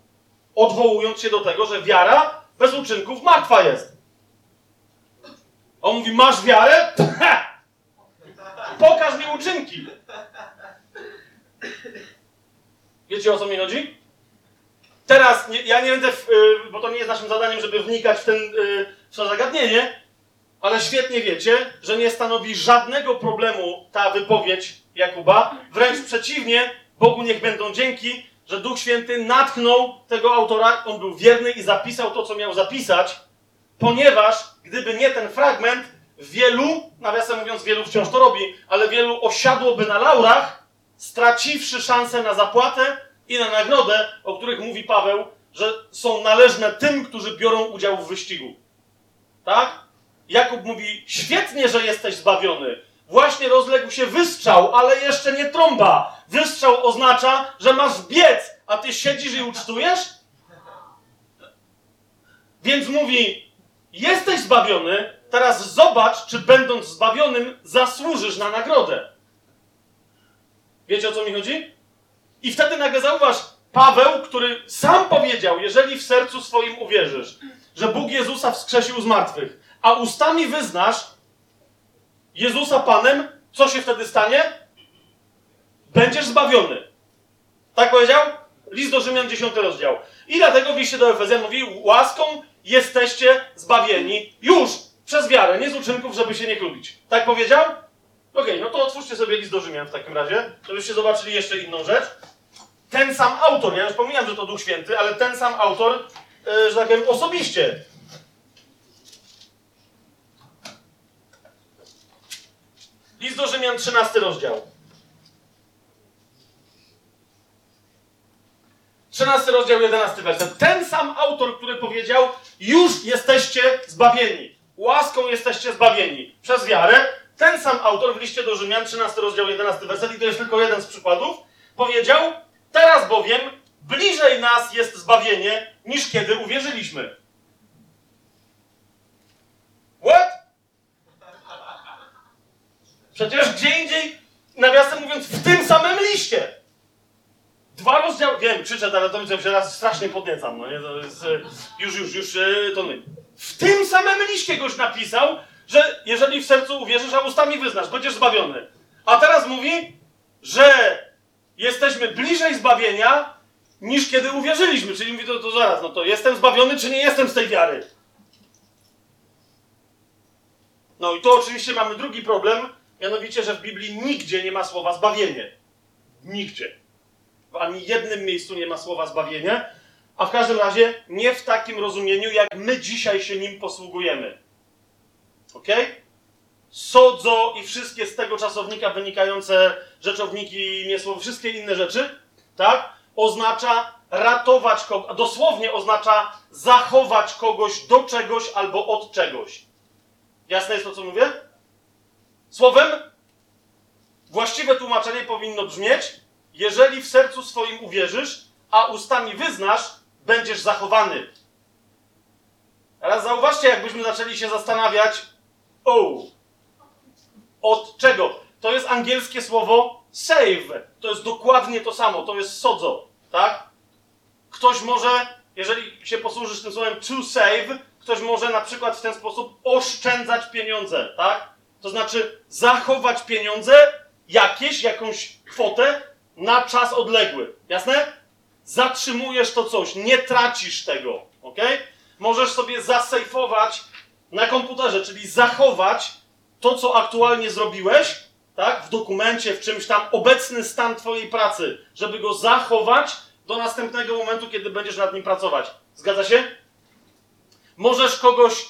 Odwołując się do tego, że wiara bez uczynków martwa jest. On mówi, masz wiarę? Pokaż mi uczynki. Wiecie o co mi chodzi? Teraz, nie, ja nie będę, w, y, bo to nie jest naszym zadaniem, żeby wnikać w, ten, y, w to zagadnienie, ale świetnie wiecie, że nie stanowi żadnego problemu ta wypowiedź Jakuba. Wręcz przeciwnie, Bogu niech będą dzięki, że Duch Święty natchnął tego autora, on był wierny i zapisał to, co miał zapisać, ponieważ gdyby nie ten fragment, wielu, nawiasem mówiąc, wielu wciąż to robi, ale wielu osiadłoby na laurach, straciwszy szansę na zapłatę i na nagrodę, o których mówi Paweł, że są należne tym, którzy biorą udział w wyścigu. Tak? Jakub mówi, świetnie, że jesteś zbawiony. Właśnie rozległ się wystrzał, ale jeszcze nie trąba. Wystrzał oznacza, że masz biec, a ty siedzisz i ucztujesz? Więc mówi, jesteś zbawiony, teraz zobacz, czy będąc zbawionym, zasłużysz na nagrodę. Wiecie o co mi chodzi? I wtedy nagle zauważ, Paweł, który sam powiedział, jeżeli w sercu swoim uwierzysz, że Bóg Jezusa wskrzesił z martwych, a ustami wyznasz Jezusa Panem, co się wtedy stanie? Będziesz zbawiony. Tak powiedział? List do Rzymian, 10 rozdział. I dlatego w liście do Efezjan mówi, łaską jesteście zbawieni już przez wiarę, nie z uczynków, żeby się nie chlubić. Tak powiedział? Okej, no to otwórzcie sobie list do Rzymian w takim razie, żebyście zobaczyli jeszcze inną rzecz. Ten sam autor, ja już pomijam, że to Duch Święty, ale ten sam autor, yy, że tak powiem, osobiście List do Rzymian, 13 rozdział. 13 rozdział, 11 werset. Ten sam autor, który powiedział, już jesteście zbawieni. Łaską jesteście zbawieni przez wiarę. Ten sam autor w liście do Rzymian, 13 rozdział, 11 werset, i to jest tylko jeden z przykładów, powiedział, teraz bowiem bliżej nas jest zbawienie, niż kiedy uwierzyliśmy. What? Przecież gdzie indziej, nawiasem mówiąc, w tym samym liście. Dwa rozdziały, wiem, krzyczę, ale to że raz strasznie podniecam, no nie, to jest, e, już, już, już, e, to my. W tym samym liście goś napisał, że jeżeli w sercu uwierzysz, a ustami wyznasz, będziesz zbawiony. A teraz mówi, że jesteśmy bliżej zbawienia, niż kiedy uwierzyliśmy. Czyli mówi, to, to zaraz, no to jestem zbawiony, czy nie jestem z tej wiary? No i tu oczywiście mamy drugi problem, mianowicie, że w Biblii nigdzie nie ma słowa zbawienie. Nigdzie. W ani jednym miejscu nie ma słowa zbawienie, a w każdym razie nie w takim rozumieniu, jak my dzisiaj się nim posługujemy. Ok? Sodzo i wszystkie z tego czasownika wynikające rzeczowniki, nie słowo, wszystkie inne rzeczy, tak? Oznacza ratować kogoś, dosłownie oznacza zachować kogoś do czegoś albo od czegoś. Jasne jest to, co mówię? Słowem, właściwe tłumaczenie powinno brzmieć: jeżeli w sercu swoim uwierzysz, a ustami wyznasz, będziesz zachowany. Teraz zauważcie, jakbyśmy zaczęli się zastanawiać, o, od czego? To jest angielskie słowo save. To jest dokładnie to samo, to jest sodzo, tak? Ktoś może, jeżeli się posłużysz tym słowem to save, ktoś może na przykład w ten sposób oszczędzać pieniądze, tak? To znaczy zachować pieniądze jakieś, jakąś kwotę na czas odległy. Jasne? Zatrzymujesz to coś, nie tracisz tego, ok? Możesz sobie zasejfować na komputerze, czyli zachować to, co aktualnie zrobiłeś, tak, w dokumencie, w czymś tam, obecny stan Twojej pracy, żeby go zachować do następnego momentu, kiedy będziesz nad nim pracować. Zgadza się? Możesz kogoś,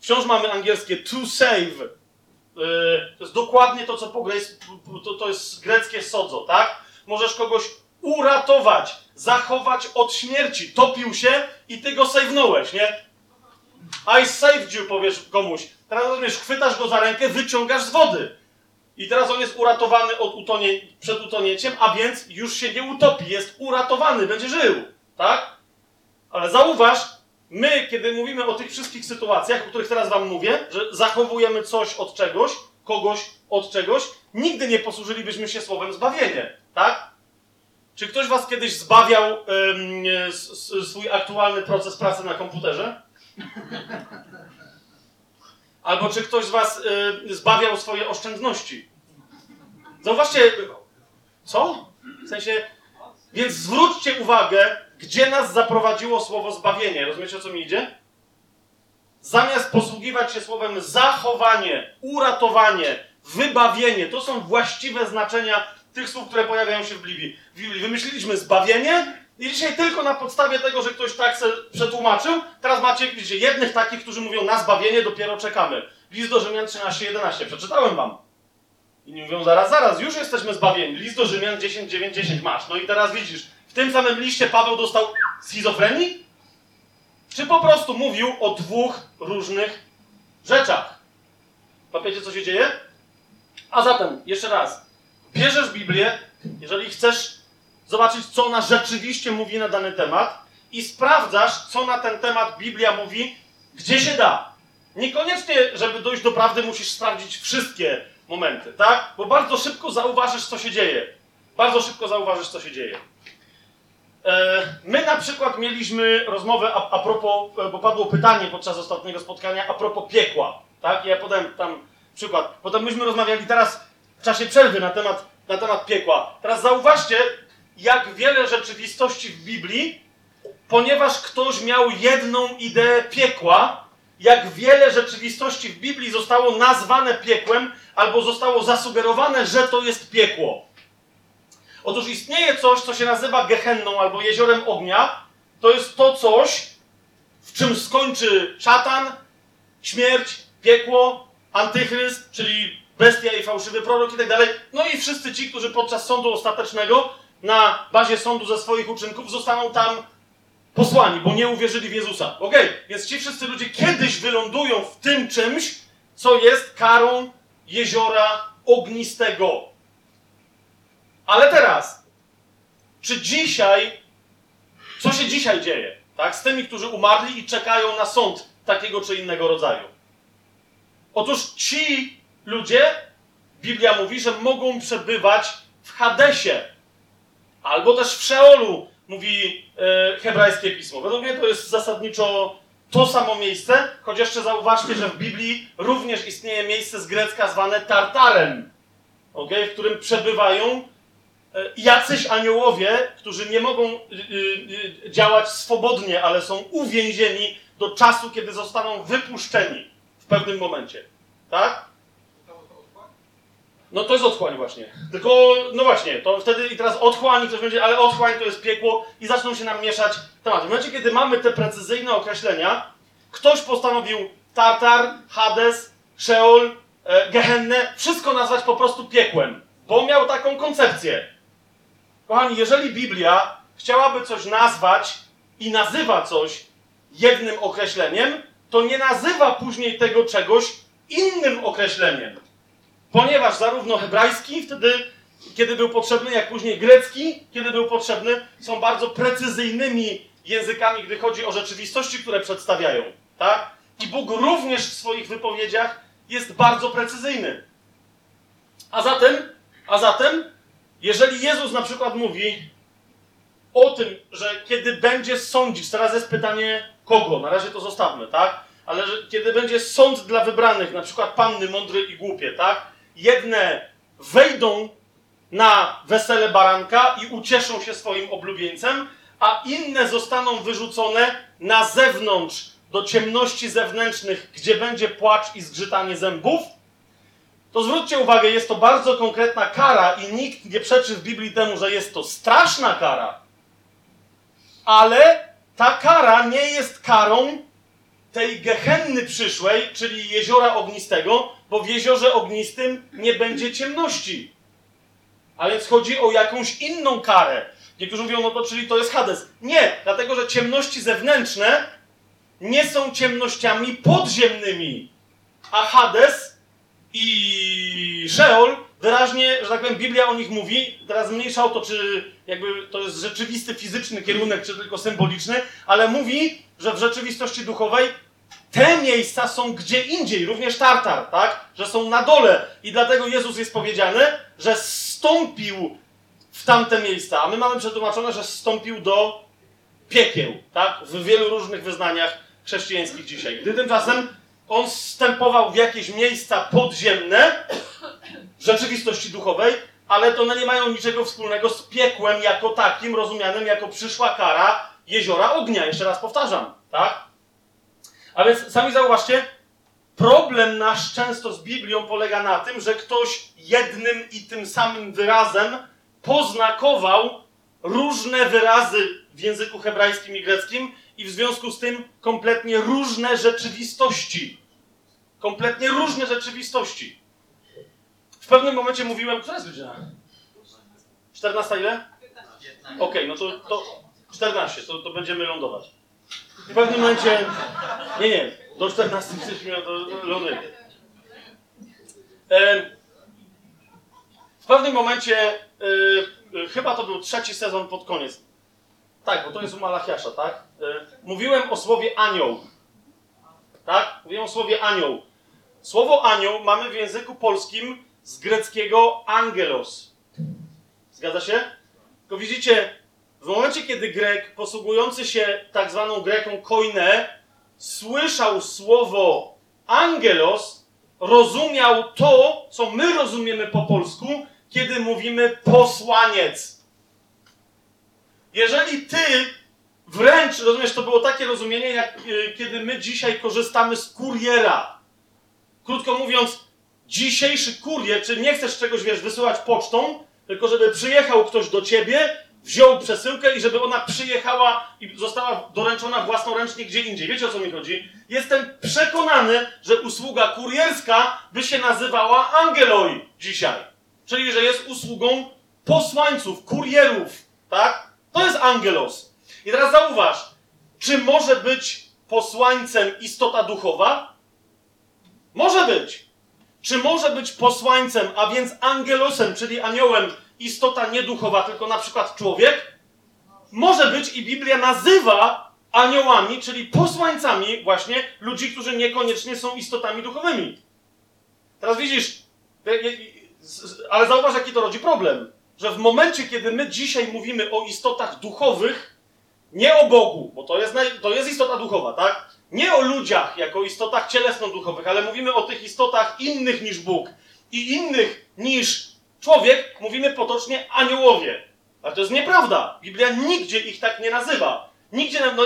wciąż mamy angielskie to save. Yy, to jest dokładnie to, co po to, to jest greckie sodzo, tak? Możesz kogoś uratować, zachować od śmierci. Topił się i ty go save'nąłeś, nie? I saved you, powiesz komuś. Teraz rozumiesz, chwytasz go za rękę, wyciągasz z wody. I teraz on jest uratowany od utonie, przed utonięciem, a więc już się nie utopi, jest uratowany, będzie żył. Tak? Ale zauważ, my, kiedy mówimy o tych wszystkich sytuacjach, o których teraz wam mówię, że zachowujemy coś od czegoś, kogoś od czegoś, nigdy nie posłużylibyśmy się słowem zbawienie. Tak? Czy ktoś was kiedyś zbawiał swój aktualny proces pracy na komputerze? Albo czy ktoś z was y, zbawiał swoje oszczędności? Zauważcie, co? W sensie, więc zwróćcie uwagę, gdzie nas zaprowadziło słowo zbawienie. Rozumiecie, o co mi idzie? Zamiast posługiwać się słowem zachowanie, uratowanie, wybawienie, to są właściwe znaczenia tych słów, które pojawiają się w Biblii. Wymyśliliśmy zbawienie i dzisiaj tylko na podstawie tego, że ktoś tak se przetłumaczył, teraz macie, widzicie, jednych takich, którzy mówią na zbawienie dopiero czekamy. List do Rzymian 13:11. Przeczytałem wam. I nie mówią, zaraz, zaraz, już jesteśmy zbawieni. List do Rzymian 10, 9, 10 masz. No i teraz widzisz, w tym samym liście Paweł dostał schizofrenii? Czy po prostu mówił o dwóch różnych rzeczach? Papiecie, co się dzieje? A zatem, jeszcze raz, bierzesz Biblię, jeżeli chcesz zobaczyć, co ona rzeczywiście mówi na dany temat i sprawdzasz, co na ten temat Biblia mówi, gdzie się da. Niekoniecznie, żeby dojść do prawdy, musisz sprawdzić wszystkie momenty, tak? Bo bardzo szybko zauważysz, co się dzieje. Bardzo szybko zauważysz, co się dzieje. E, My na przykład mieliśmy rozmowę a, a propos, e, bo padło pytanie podczas ostatniego spotkania a propos piekła, tak? Ja podałem tam przykład. Potem myśmy rozmawiali teraz w czasie przerwy na temat, na temat piekła. Teraz zauważcie, jak wiele rzeczywistości w Biblii, ponieważ ktoś miał jedną ideę piekła, jak wiele rzeczywistości w Biblii zostało nazwane piekłem, albo zostało zasugerowane, że to jest piekło. Otóż istnieje coś, co się nazywa Gehenną albo jeziorem ognia. To jest to coś, w czym skończy szatan, śmierć, piekło, antychryst, czyli bestia i fałszywy prorok i tak dalej. No i wszyscy ci, którzy podczas sądu ostatecznego na bazie sądu ze swoich uczynków zostaną tam posłani, bo nie uwierzyli w Jezusa. Okej, więc ci wszyscy ludzie kiedyś wylądują w tym czymś, co jest karą jeziora ognistego. Ale teraz, czy dzisiaj, co się dzisiaj dzieje, tak, z tymi, którzy umarli i czekają na sąd takiego czy innego rodzaju? Otóż ci ludzie, Biblia mówi, że mogą przebywać w Hadesie, albo też w Szeolu, mówi e, hebrajskie pismo. Według mnie to jest zasadniczo to samo miejsce, choć jeszcze zauważcie, że w Biblii również istnieje miejsce z grecka zwane Tartarem, okay, w którym przebywają e, jacyś aniołowie, którzy nie mogą y, y, y, działać swobodnie, ale są uwięzieni do czasu, kiedy zostaną wypuszczeni w pewnym momencie. Tak? No to jest otchłań właśnie. Tylko, no właśnie, to wtedy i teraz otchłań i ktoś będzie, ale otchłań to jest piekło i zaczną się nam mieszać tematy. W momencie, kiedy mamy te precyzyjne określenia, ktoś postanowił Tartar, Hades, Sheol, e, Gehennę, wszystko nazwać po prostu piekłem, bo miał taką koncepcję. Kochani, jeżeli Biblia chciałaby coś nazwać i nazywa coś jednym określeniem, to nie nazywa później tego czegoś innym określeniem. Ponieważ zarówno hebrajski, wtedy, kiedy był potrzebny, jak później grecki, kiedy był potrzebny, są bardzo precyzyjnymi językami, gdy chodzi o rzeczywistości, które przedstawiają. Tak? I Bóg również w swoich wypowiedziach jest bardzo precyzyjny. A zatem, a zatem jeżeli Jezus na przykład mówi o tym, że kiedy będzie sądzić, teraz jest pytanie kogo, na razie to zostawmy, tak? Ale że kiedy będzie sąd dla wybranych, na przykład panny mądre i głupie, tak? Jedne wejdą na wesele baranka i ucieszą się swoim oblubieńcem, a inne zostaną wyrzucone na zewnątrz, do ciemności zewnętrznych, gdzie będzie płacz i zgrzytanie zębów, to zwróćcie uwagę, jest to bardzo konkretna kara i nikt nie przeczy w Biblii temu, że jest to straszna kara. Ale ta kara nie jest karą tej gehenny przyszłej, czyli jeziora ognistego, bo w jeziorze ognistym nie będzie ciemności. A więc chodzi o jakąś inną karę. Niektórzy mówią, no to czyli to jest Hades. Nie, dlatego że ciemności zewnętrzne nie są ciemnościami podziemnymi. A Hades i Sheol wyraźnie, że tak powiem, Biblia o nich mówi, teraz mniejsza o to, czy jakby to jest rzeczywisty, fizyczny kierunek, czy tylko symboliczny, ale mówi, że w rzeczywistości duchowej te miejsca są gdzie indziej, również Tartar, tak? Że są na dole. I dlatego Jezus jest powiedziane, że stąpił w tamte miejsca. A my mamy przetłumaczone, że stąpił do piekieł, tak? W wielu różnych wyznaniach chrześcijańskich dzisiaj. Gdy tymczasem on wstępował w jakieś miejsca podziemne w rzeczywistości duchowej, ale to one nie mają niczego wspólnego z piekłem jako takim, rozumianym jako przyszła kara jeziora ognia. Jeszcze raz powtarzam, tak? A więc sami zauważcie, problem nasz często z Biblią polega na tym, że ktoś jednym i tym samym wyrazem poznakował różne wyrazy w języku hebrajskim i greckim i w związku z tym kompletnie różne rzeczywistości. Kompletnie różne rzeczywistości. W pewnym momencie mówiłem, która jest godzina? 14 ile? Okej, no to, to 14, to, to będziemy lądować. W pewnym momencie. Nie, nie, do 14 jesteśmy do Londyn. E, w pewnym momencie, e, e, chyba to był trzeci sezon pod koniec. Tak, bo to jest u Malachiasza, tak? E, mówiłem o słowie anioł. Tak? Mówiłem o słowie anioł. Słowo anioł mamy w języku polskim z greckiego angelos. Zgadza się? Tylko widzicie, w momencie, kiedy Grek, posługujący się tak zwaną Greką koine, słyszał słowo angelos, rozumiał to, co my rozumiemy po polsku, kiedy mówimy posłaniec. Jeżeli ty wręcz, rozumiesz, to było takie rozumienie, jak y, kiedy my dzisiaj korzystamy z kuriera. Krótko mówiąc, dzisiejszy kurier, czy nie chcesz czegoś, wiesz, wysyłać pocztą, tylko żeby przyjechał ktoś do ciebie, wziął przesyłkę i żeby ona przyjechała i została doręczona własnoręcznie gdzie indziej. Wiecie o co mi chodzi? Jestem przekonany, że usługa kurierska by się nazywała angeloi dzisiaj. Czyli, że jest usługą posłańców, kurierów, tak? To jest angelos. I teraz zauważ, czy może być posłańcem istota duchowa? Może być. Czy może być posłańcem, a więc angelosem, czyli aniołem, istota nieduchowa, tylko na przykład człowiek? Może być i Biblia nazywa aniołami, czyli posłańcami właśnie ludzi, którzy niekoniecznie są istotami duchowymi. Teraz widzisz, ale zauważ, jaki to rodzi problem. Że w momencie, kiedy my dzisiaj mówimy o istotach duchowych, nie o Bogu, bo to jest, to jest istota duchowa, tak? Nie o ludziach jako istotach cielesno-duchowych, ale mówimy o tych istotach innych niż Bóg i innych niż człowiek, mówimy potocznie aniołowie. Ale to jest nieprawda. Biblia nigdzie ich tak nie nazywa. Nigdzie, no,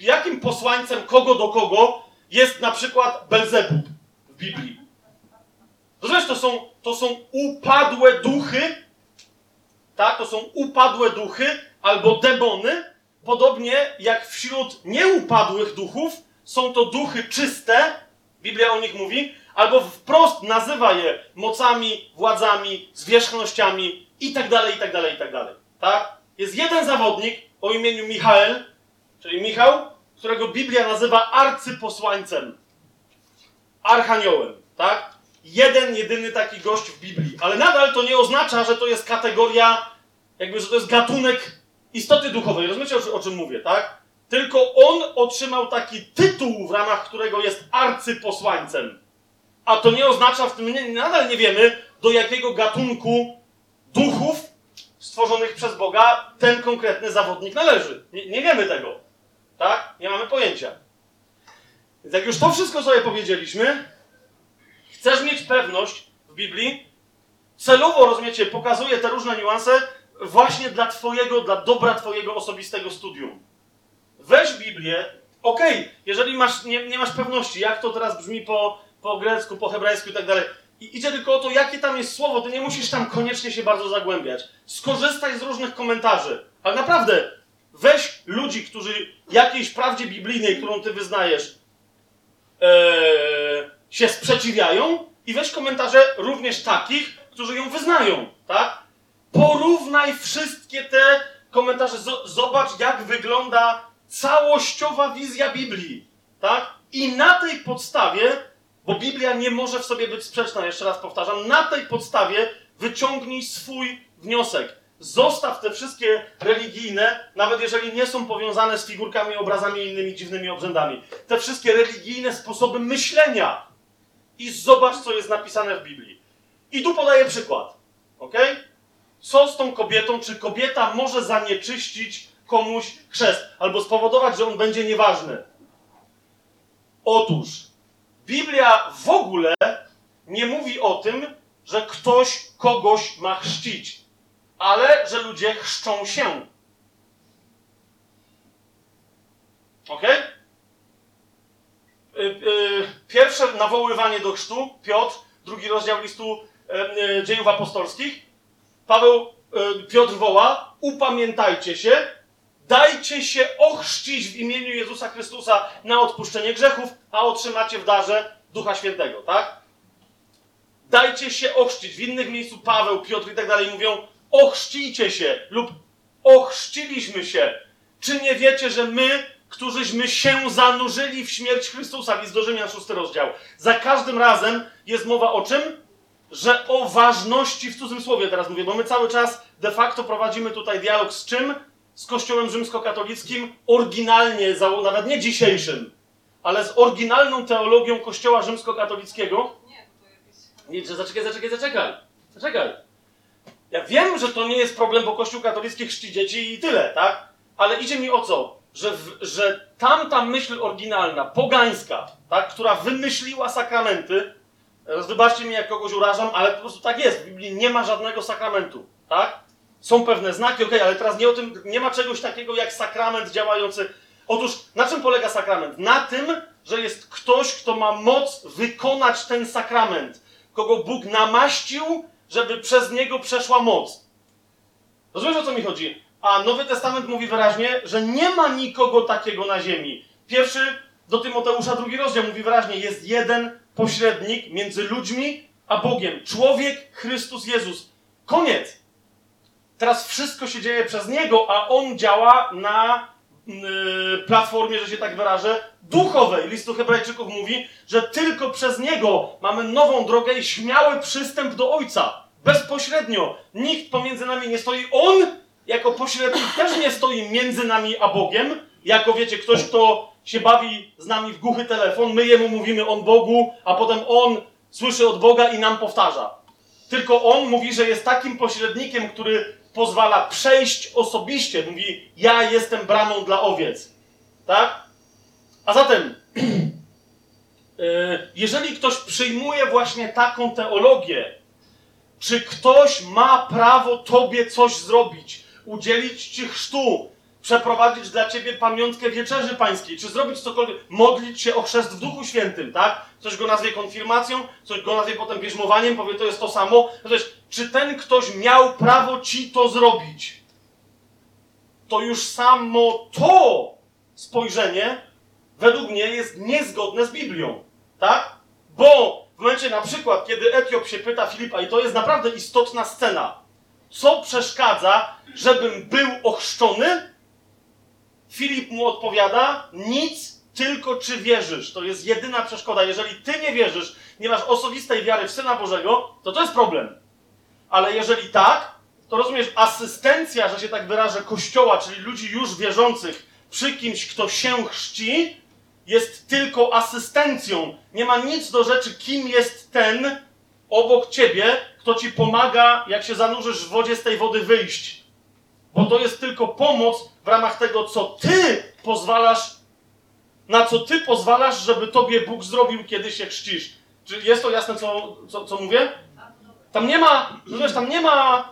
jakim posłańcem kogo do kogo jest na przykład Belzebub w Biblii. Rozumiesz, to są, to są upadłe duchy, tak? To są upadłe duchy albo demony, podobnie jak wśród nieupadłych duchów są to duchy czyste, Biblia o nich mówi, albo wprost nazywa je mocami, władzami, zwierzchnościami i tak dalej, i tak? Jest jeden zawodnik o imieniu Michael, czyli Michał, którego Biblia nazywa arcyposłańcem, archaniołem, tak? Jeden, jedyny taki gość w Biblii. Ale nadal to nie oznacza, że to jest kategoria, jakby, że to jest gatunek istoty duchowej. Rozumiecie, o czym mówię, tak? Tylko on otrzymał taki tytuł, w ramach którego jest arcyposłańcem. A to nie oznacza, w tym nie, nadal nie wiemy, do jakiego gatunku duchów stworzonych przez Boga ten konkretny zawodnik należy. Nie, nie wiemy tego. Tak? Nie mamy pojęcia. Więc jak już to wszystko sobie powiedzieliśmy, chcesz mieć pewność w Biblii, celowo, rozumiecie, pokazuje te różne niuanse właśnie dla twojego, dla dobra twojego osobistego studium. Weź Biblię, okej, jeżeli masz, nie, nie masz pewności, jak to teraz brzmi po, po grecku, po hebrajsku i tak dalej, i idzie tylko o to, jakie tam jest słowo, ty nie musisz tam koniecznie się bardzo zagłębiać. Skorzystaj z różnych komentarzy. Ale naprawdę, weź ludzi, którzy jakiejś prawdzie biblijnej, którą ty wyznajesz, e, się sprzeciwiają i weź komentarze również takich, którzy ją wyznają, tak? Porównaj wszystkie te komentarze, zobacz jak wygląda całościowa wizja Biblii, tak? I na tej podstawie, bo Biblia nie może w sobie być sprzeczna, jeszcze raz powtarzam, na tej podstawie wyciągnij swój wniosek. Zostaw te wszystkie religijne, nawet jeżeli nie są powiązane z figurkami, obrazami i innymi dziwnymi obrzędami. Te wszystkie religijne sposoby myślenia i zobacz, co jest napisane w Biblii. I tu podaję przykład. Ok? Co z tą kobietą? Czy kobieta może zanieczyścić komuś chrzest albo spowodować, że on będzie nieważny? Otóż Biblia w ogóle nie mówi o tym, że ktoś kogoś ma chrzcić, ale że ludzie chrzczą się. Ok? Y, Pierwsze nawoływanie do chrztu, Piotr, drugi rozdział listu e, e, dziejów apostolskich. Paweł, e, Piotr woła, upamiętajcie się, dajcie się ochrzcić w imieniu Jezusa Chrystusa na odpuszczenie grzechów, a otrzymacie w darze Ducha Świętego, tak? Dajcie się ochrzcić. W innych miejscu Paweł, Piotr i tak dalej mówią, ochrzcijcie się lub ochrzciliśmy się. Czy nie wiecie, że my, którzyśmy się zanurzyli w śmierć Chrystusa, list do Rzymian, szósty rozdział. Za każdym razem jest mowa o czym? Że o ważności, w cudzym słowie teraz mówię, bo my cały czas de facto prowadzimy tutaj dialog z czym? Z Kościołem rzymskokatolickim, oryginalnie, nawet nie dzisiejszym, ale z oryginalną teologią Kościoła rzymskokatolickiego, Nie, zaczekaj, zaczekaj, zaczekaj. Zaczekaj. Ja wiem, że to nie jest problem, bo Kościół katolicki chrzci dzieci i tyle, tak? Ale idzie mi o co? Że, w, że tamta myśl oryginalna, pogańska, tak? która wymyśliła sakramenty, teraz wybaczcie mi, jak kogoś urażam, ale po prostu tak jest. W Biblii nie ma żadnego sakramentu, tak? Są pewne znaki, okej, ale teraz nie o tym, nie ma czegoś takiego jak sakrament działający. Otóż, na czym polega sakrament? Na tym, że jest ktoś, kto ma moc wykonać ten sakrament, kogo Bóg namaścił, żeby przez niego przeszła moc. Rozumiesz, o co mi chodzi? A Nowy Testament mówi wyraźnie, że nie ma nikogo takiego na ziemi. Pierwszy do Tymoteusza, drugi rozdział mówi wyraźnie, jest jeden pośrednik między ludźmi a Bogiem. Człowiek Chrystus Jezus. Koniec. Teraz wszystko się dzieje przez Niego, a On działa na yy, platformie, że się tak wyrażę, duchowej. List do Hebrajczyków mówi, że tylko przez Niego mamy nową drogę i śmiały przystęp do Ojca. Bezpośrednio. Nikt pomiędzy nami nie stoi. On, jako pośrednik, też nie stoi między nami a Bogiem. Jako wiecie, ktoś, kto się bawi z nami w głuchy telefon, my jemu mówimy on Bogu, a potem on słyszy od Boga i nam powtarza. Tylko on mówi, że jest takim pośrednikiem, który pozwala przejść osobiście. Mówi, ja jestem bramą dla owiec. Tak? A zatem, yy, jeżeli ktoś przyjmuje właśnie taką teologię, czy ktoś ma prawo tobie coś zrobić, udzielić ci chrztu, przeprowadzić dla ciebie pamiątkę wieczerzy pańskiej, czy zrobić cokolwiek, modlić się o chrzest w Duchu Świętym, tak? Ktoś go nazwie konfirmacją, ktoś go nazwie potem bierzmowaniem, powie to jest to samo. To też, czy ten ktoś miał prawo ci to zrobić? To już samo to spojrzenie według mnie jest niezgodne z Biblią, tak? Bo w momencie na przykład, kiedy Etiop się pyta Filipa, i to jest naprawdę istotna scena, co przeszkadza, żebym był ochrzczony? Filip mu odpowiada, nic, tylko czy wierzysz. To jest jedyna przeszkoda. Jeżeli ty nie wierzysz, nie masz osobistej wiary w Syna Bożego, to to jest problem. Ale jeżeli tak, to rozumiesz, asystencja, że się tak wyrażę, Kościoła, czyli ludzi już wierzących przy kimś, kto się chrzci, jest tylko asystencją. Nie ma nic do rzeczy, kim jest ten, obok ciebie, kto ci pomaga, jak się zanurzysz w wodzie, z tej wody wyjść. Bo to jest tylko pomoc w ramach tego, co ty pozwalasz, na co ty pozwalasz, żeby tobie Bóg zrobił, kiedy się chrzcisz. Czy jest to jasne, co, co, co mówię? Tam nie ma, rozumiesz, tam nie ma,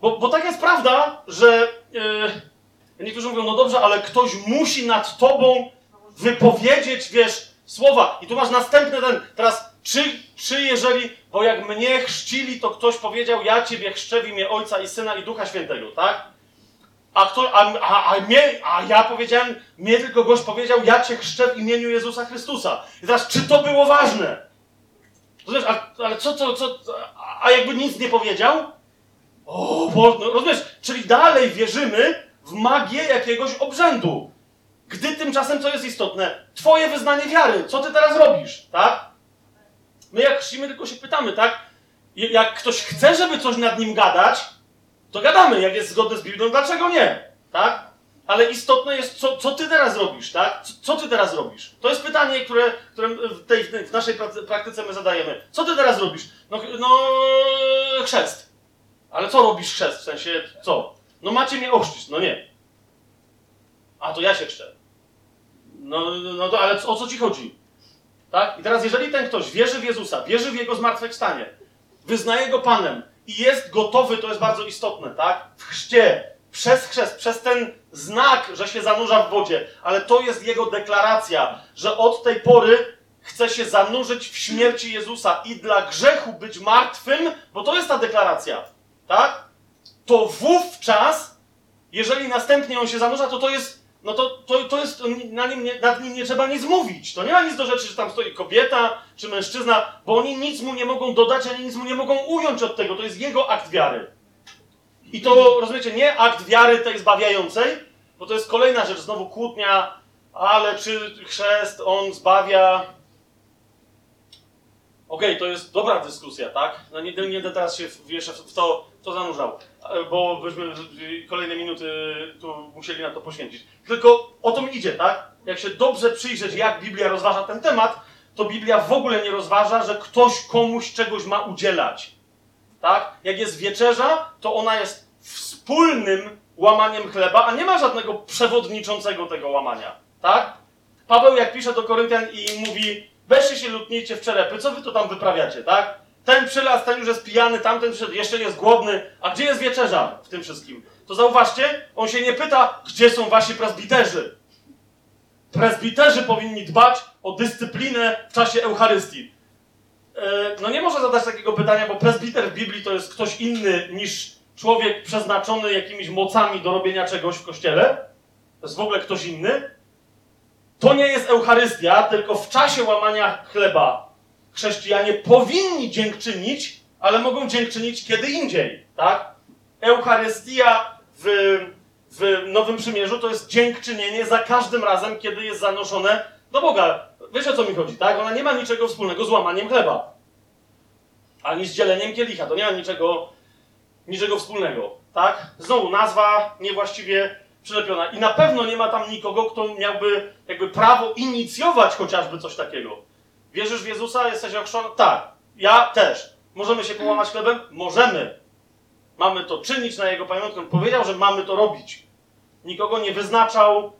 bo, bo tak jest prawda, że yy, niektórzy mówią, no dobrze, ale ktoś musi nad tobą wypowiedzieć, wiesz, słowa. I tu masz następny ten, teraz, czy, czy jeżeli, bo jak mnie chrzcili, to ktoś powiedział, ja ciebie chrzczę w imię Ojca i Syna i Ducha Świętego, tak? A, kto, a, a, a, mnie, a ja powiedziałem, mnie tylko gość powiedział, ja cię chrzczę w imieniu Jezusa Chrystusa. I teraz, czy to było ważne? Rozumiesz, a, ale co, co, co, a, jakby nic nie powiedział? O, bo, no, rozumiesz, czyli dalej wierzymy w magię jakiegoś obrzędu. Gdy tymczasem, co jest istotne, twoje wyznanie wiary, co ty teraz robisz, tak? My jak chrzcimy, tylko się pytamy, tak? Jak ktoś chce, żeby coś nad nim gadać, to gadamy, jak jest zgodne z Biblią, dlaczego nie, tak? Ale istotne jest, co, co ty teraz robisz, tak? Co, co ty teraz robisz? To jest pytanie, które, które w, tej, w naszej praktyce my zadajemy. Co ty teraz robisz? No, no chrzest. Ale co robisz chrzest? W sensie, co? No macie mnie ochrzcić. No nie. A, to ja się chrzczę. No, no to, ale o co ci chodzi? Tak? I teraz, jeżeli ten ktoś wierzy w Jezusa, wierzy w Jego zmartwychwstanie, wyznaje Go Panem i jest gotowy, to jest bardzo istotne, tak? W chrzcie, przez chrzest, przez ten znak, że się zanurza w wodzie, ale to jest Jego deklaracja, że od tej pory chce się zanurzyć w śmierci Jezusa i dla grzechu być martwym, bo to jest ta deklaracja, tak? To wówczas, jeżeli następnie on się zanurza, to to jest, no to, to, to jest, na nim nie, nad nim nie trzeba nic mówić. To nie ma nic do rzeczy, że tam stoi kobieta czy mężczyzna, bo oni nic mu nie mogą dodać, ani nic mu nie mogą ująć od tego. To jest jego akt wiary. I to, rozumiecie, nie akt wiary tej zbawiającej, bo to jest kolejna rzecz, znowu kłótnia, ale czy chrzest, on zbawia, Okej, to jest dobra dyskusja, tak? No nie, nie teraz się w- jeszcze w to, to zanurzał, bo byśmy kolejne minuty tu musieli na to poświęcić. Tylko o to mi idzie, tak? Jak się dobrze przyjrzeć, jak Biblia rozważa ten temat, to Biblia w ogóle nie rozważa, że ktoś komuś czegoś ma udzielać. Tak? Jak jest wieczerza, to ona jest wspólnym łamaniem chleba, a nie ma żadnego przewodniczącego tego łamania. Tak? Paweł jak pisze do Koryntian i mówi weźcie się lutnijcie w czerepy, co wy to tam wyprawiacie, tak? Ten przylazł, ten już jest pijany, tamten jeszcze jest głodny, a gdzie jest wieczerza w tym wszystkim? To zauważcie, on się nie pyta, gdzie są wasi presbiterzy. Presbiterzy powinni dbać o dyscyplinę w czasie Eucharystii. E, No nie może zadać takiego pytania, bo presbiter w Biblii to jest ktoś inny niż człowiek przeznaczony jakimiś mocami do robienia czegoś w kościele. To jest w ogóle ktoś inny. To nie jest Eucharystia, tylko w czasie łamania chleba chrześcijanie powinni dziękczynić, ale mogą dziękczynić kiedy indziej, tak? Eucharystia w, w Nowym Przymierzu to jest dziękczynienie za każdym razem, kiedy jest zanoszone do Boga. Wiesz o co mi chodzi, tak? Ona nie ma niczego wspólnego z łamaniem chleba. Ani z dzieleniem kielicha. To nie ma niczego, niczego wspólnego, tak? Znowu nazwa niewłaściwie przylepiona. I na pewno nie ma tam nikogo, kto miałby jakby prawo inicjować chociażby coś takiego. Wierzysz w Jezusa? Jesteś ochrzczony? Tak. Ja też. Możemy się połamać chlebem? Możemy. Mamy to czynić na Jego pamiątkę. Powiedział, że mamy to robić. Nikogo nie wyznaczał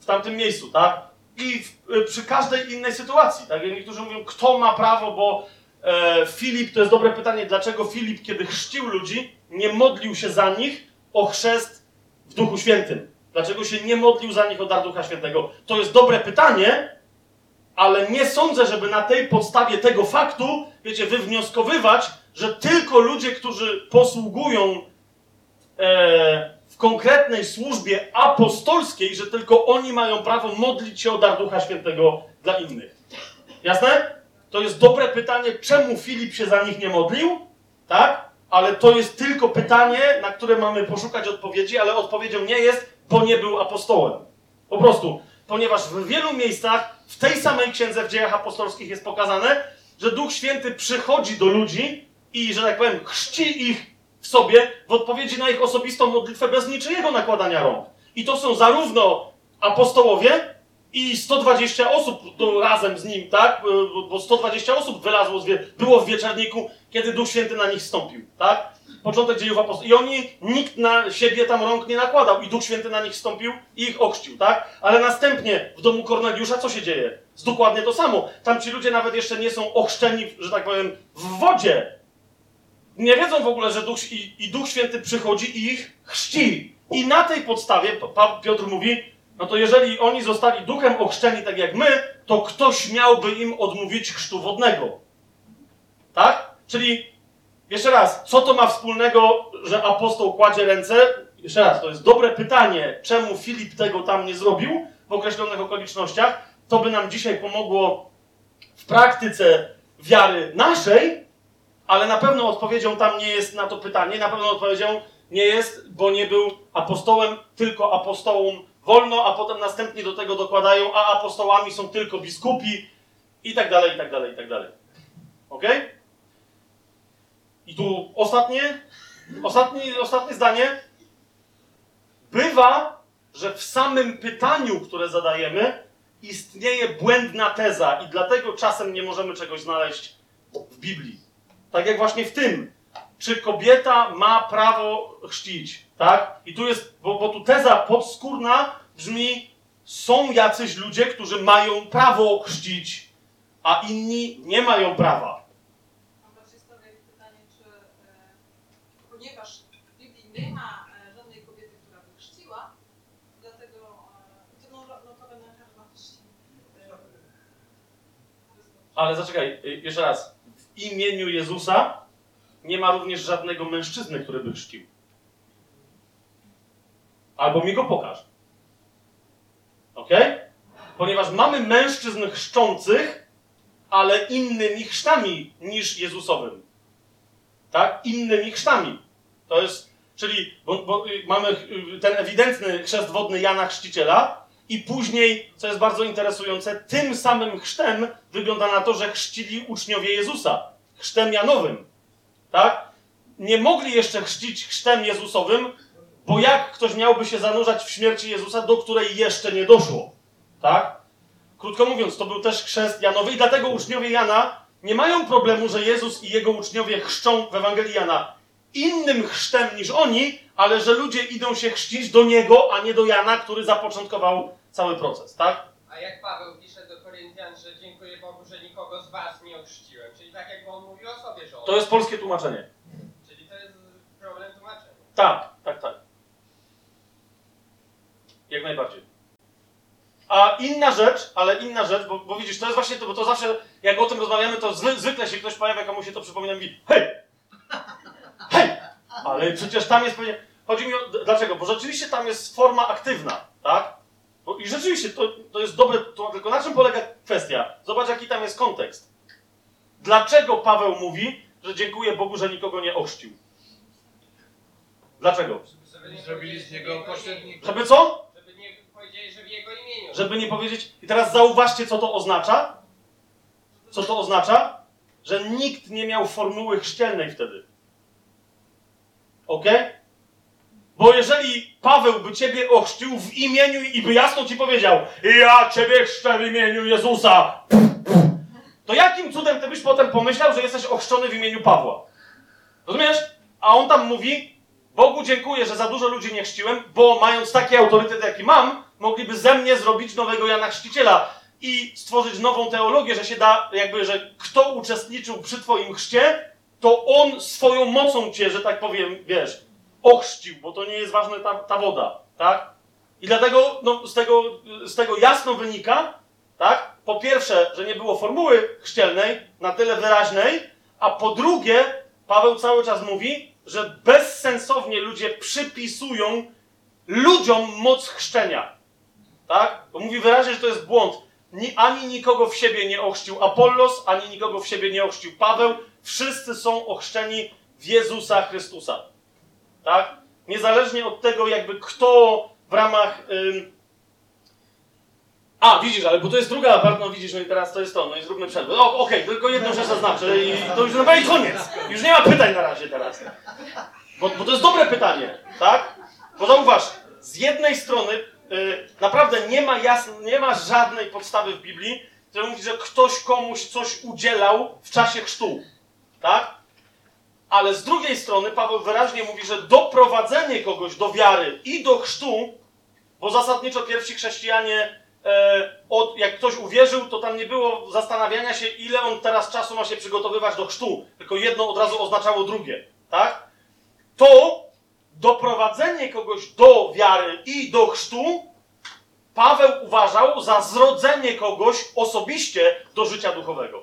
w tamtym miejscu, tak? I w, y, przy każdej innej sytuacji, tak? Niektórzy mówią, kto ma prawo, bo e, Filip, to jest dobre pytanie, dlaczego Filip, kiedy chrzcił ludzi, nie modlił się za nich o chrzest w Duchu Świętym? Dlaczego się nie modlił za nich o dar Ducha Świętego? To jest dobre pytanie, ale nie sądzę, żeby na tej podstawie tego faktu, wiecie, wywnioskowywać, że tylko ludzie, którzy posługują e, w konkretnej służbie apostolskiej, że tylko oni mają prawo modlić się o dar Ducha Świętego dla innych. Jasne? To jest dobre pytanie, czemu Filip się za nich nie modlił, tak? Ale to jest tylko pytanie, na które mamy poszukać odpowiedzi, ale odpowiedzią nie jest, bo nie był apostołem. Po prostu, ponieważ w wielu miejscach w tej samej księdze w dziejach apostolskich jest pokazane, że Duch Święty przychodzi do ludzi i, że tak powiem, chrzci ich w sobie w odpowiedzi na ich osobistą modlitwę bez niczyjego nakładania rąk. I to są zarówno apostołowie, i 120 osób razem z nim, tak? Bo- Bo 120 osób wylazło, było w wieczorniku, kiedy Duch Święty na nich stąpił, tak? Początek dziejów apostolskich. I oni, nikt na siebie tam rąk nie nakładał i Duch Święty na nich stąpił i ich ochrzcił, tak? Ale następnie w domu Korneliusza co się dzieje? Jest dokładnie to samo. Tam ci ludzie nawet jeszcze nie są ochrzczeni, że tak powiem, w wodzie. Nie wiedzą w ogóle, że Duch, i, i Duch Święty przychodzi i ich chrzci. I na tej podstawie Piotr mówi, no to jeżeli oni zostali duchem ochrzczeni tak jak my, to ktoś miałby im odmówić chrztu wodnego. Tak? Czyli, jeszcze raz, co to ma wspólnego, że apostoł kładzie ręce? Jeszcze raz, to jest dobre pytanie, czemu Filip tego tam nie zrobił w określonych okolicznościach. To by nam dzisiaj pomogło w praktyce wiary naszej, ale na pewno odpowiedzią tam nie jest na to pytanie, na pewno odpowiedzią nie jest, bo nie był apostołem, tylko apostołom wolno, a potem następnie do tego dokładają, a apostołami są tylko biskupi i tak dalej, i tak dalej, i tak dalej. Ok? I tu ostatnie, ostatnie, ostatnie zdanie. Bywa, że w samym pytaniu, które zadajemy, istnieje błędna teza i dlatego czasem nie możemy czegoś znaleźć w Biblii. Tak jak właśnie w tym. Czy kobieta ma prawo chrzcić? Tak? I tu jest, bo, bo tu teza podskórna brzmi, są jacyś ludzie, którzy mają prawo chrzcić, a inni nie mają prawa. Mam bardziej stawiać pytanie, czy e, ponieważ w Biblii nie ma e, żadnej kobiety, która by chrzciła, dlatego e, to no, notabene każda chrzci. E, Ale zaczekaj, y, jeszcze raz. W imieniu Jezusa nie ma również żadnego mężczyzny, który by chrzcił. Albo mi go pokaż. Ok? Ponieważ mamy mężczyzn chrzczących, ale innymi chrztami niż Jezusowym. Tak? Innymi chrztami. To jest, czyli bo, bo y, mamy y, ten ewidentny chrzest wodny Jana Chrzciciela, i później, co jest bardzo interesujące, tym samym chrztem wygląda na to, że chrzcili uczniowie Jezusa. Chrztem Janowym. Tak? Nie mogli jeszcze chrzcić chrztem Jezusowym, bo jak ktoś miałby się zanurzać w śmierci Jezusa, do której jeszcze nie doszło. Tak? Krótko mówiąc, to był też chrzest Janowy i dlatego uczniowie Jana nie mają problemu, że Jezus i jego uczniowie chrzczą w Ewangelii Jana innym chrztem niż oni, ale że ludzie idą się chrzcić do niego, a nie do Jana, który zapoczątkował cały proces, tak? A jak Paweł pisze do Koryntian, że dziękuję Bogu, że nikogo z was nie ochrzciłem. Czyli tak jakby on mówił o sobie, że on. To jest polskie tłumaczenie. Czyli to jest problem tłumaczenia. Tak, tak, tak. Jak najbardziej. A inna rzecz, ale inna rzecz, bo, bo widzisz, to jest właśnie to, bo to zawsze, jak o tym rozmawiamy, to zwy, zwykle się ktoś pojawia, komu się to przypomina i mówi hej! Ale przecież tam jest. Chodzi mi o... Dlaczego? Bo rzeczywiście tam jest forma aktywna, tak? Bo, I rzeczywiście to, to jest dobre, to, tylko na czym polega kwestia? Zobacz, jaki tam jest kontekst. Dlaczego Paweł mówi, że dziękuję Bogu, że nikogo nie ochrzcił? Dlaczego? Żeby nie Zrobili z niego pośrednika. Żeby co? Żeby nie powiedzieli, że w jego imieniu. Żeby nie powiedzieć. I teraz zauważcie, co to oznacza. Co to oznacza? Że nikt nie miał formuły chrzcielnej wtedy. Ok? Bo jeżeli Paweł by ciebie ochrzcił w imieniu i by jasno ci powiedział, ja ciebie chrzczę w imieniu Jezusa, to jakim cudem ty byś potem pomyślał, że jesteś ochrzczony w imieniu Pawła? Rozumiesz? A on tam mówi, Bogu dziękuję, że za dużo ludzi nie chrzciłem, bo mając taki autorytet, jaki mam, mogliby ze mnie zrobić nowego Jana Chrzciciela i stworzyć nową teologię, że się da, jakby, że kto uczestniczył przy twoim chrzcie, to on swoją mocą cię, że tak powiem, wiesz, ochrzcił, bo to nie jest ważna ta, ta woda, tak? I dlatego no, z, tego, z tego jasno wynika, tak? Po pierwsze, że nie było formuły chrzcielnej na tyle wyraźnej, a po drugie, Paweł cały czas mówi, że bezsensownie ludzie przypisują ludziom moc chrzczenia. Tak? Bo mówi wyraźnie, że to jest błąd. Ni, ani nikogo w siebie nie ochrzcił Apollos, ani nikogo w siebie nie ochrzcił Paweł. Wszyscy są ochrzczeni w Jezusa Chrystusa. Tak? Niezależnie od tego, jakby kto w ramach. Ym... A, widzisz, ale bo to jest druga part, no widzisz, no i teraz to jest to, no i zróbmy przerwę. O, okej, tylko jedną rzecz zaznaczę i to już no i koniec. Już nie ma pytań na razie teraz. Bo, bo to jest dobre pytanie, tak? Bo zauważ, z jednej strony y, naprawdę nie ma, jasn, nie ma żadnej podstawy w Biblii, która mówi, że ktoś komuś coś udzielał w czasie chrztu. Tak? Ale z drugiej strony Paweł wyraźnie mówi, że doprowadzenie kogoś do wiary i do chrztu, bo zasadniczo pierwsi chrześcijanie, e, od, jak ktoś uwierzył, to tam nie było zastanawiania się, ile on teraz czasu ma się przygotowywać do chrztu, tylko jedno od razu oznaczało drugie. Tak? To doprowadzenie kogoś do wiary i do chrztu, Paweł uważał za zrodzenie kogoś osobiście do życia duchowego.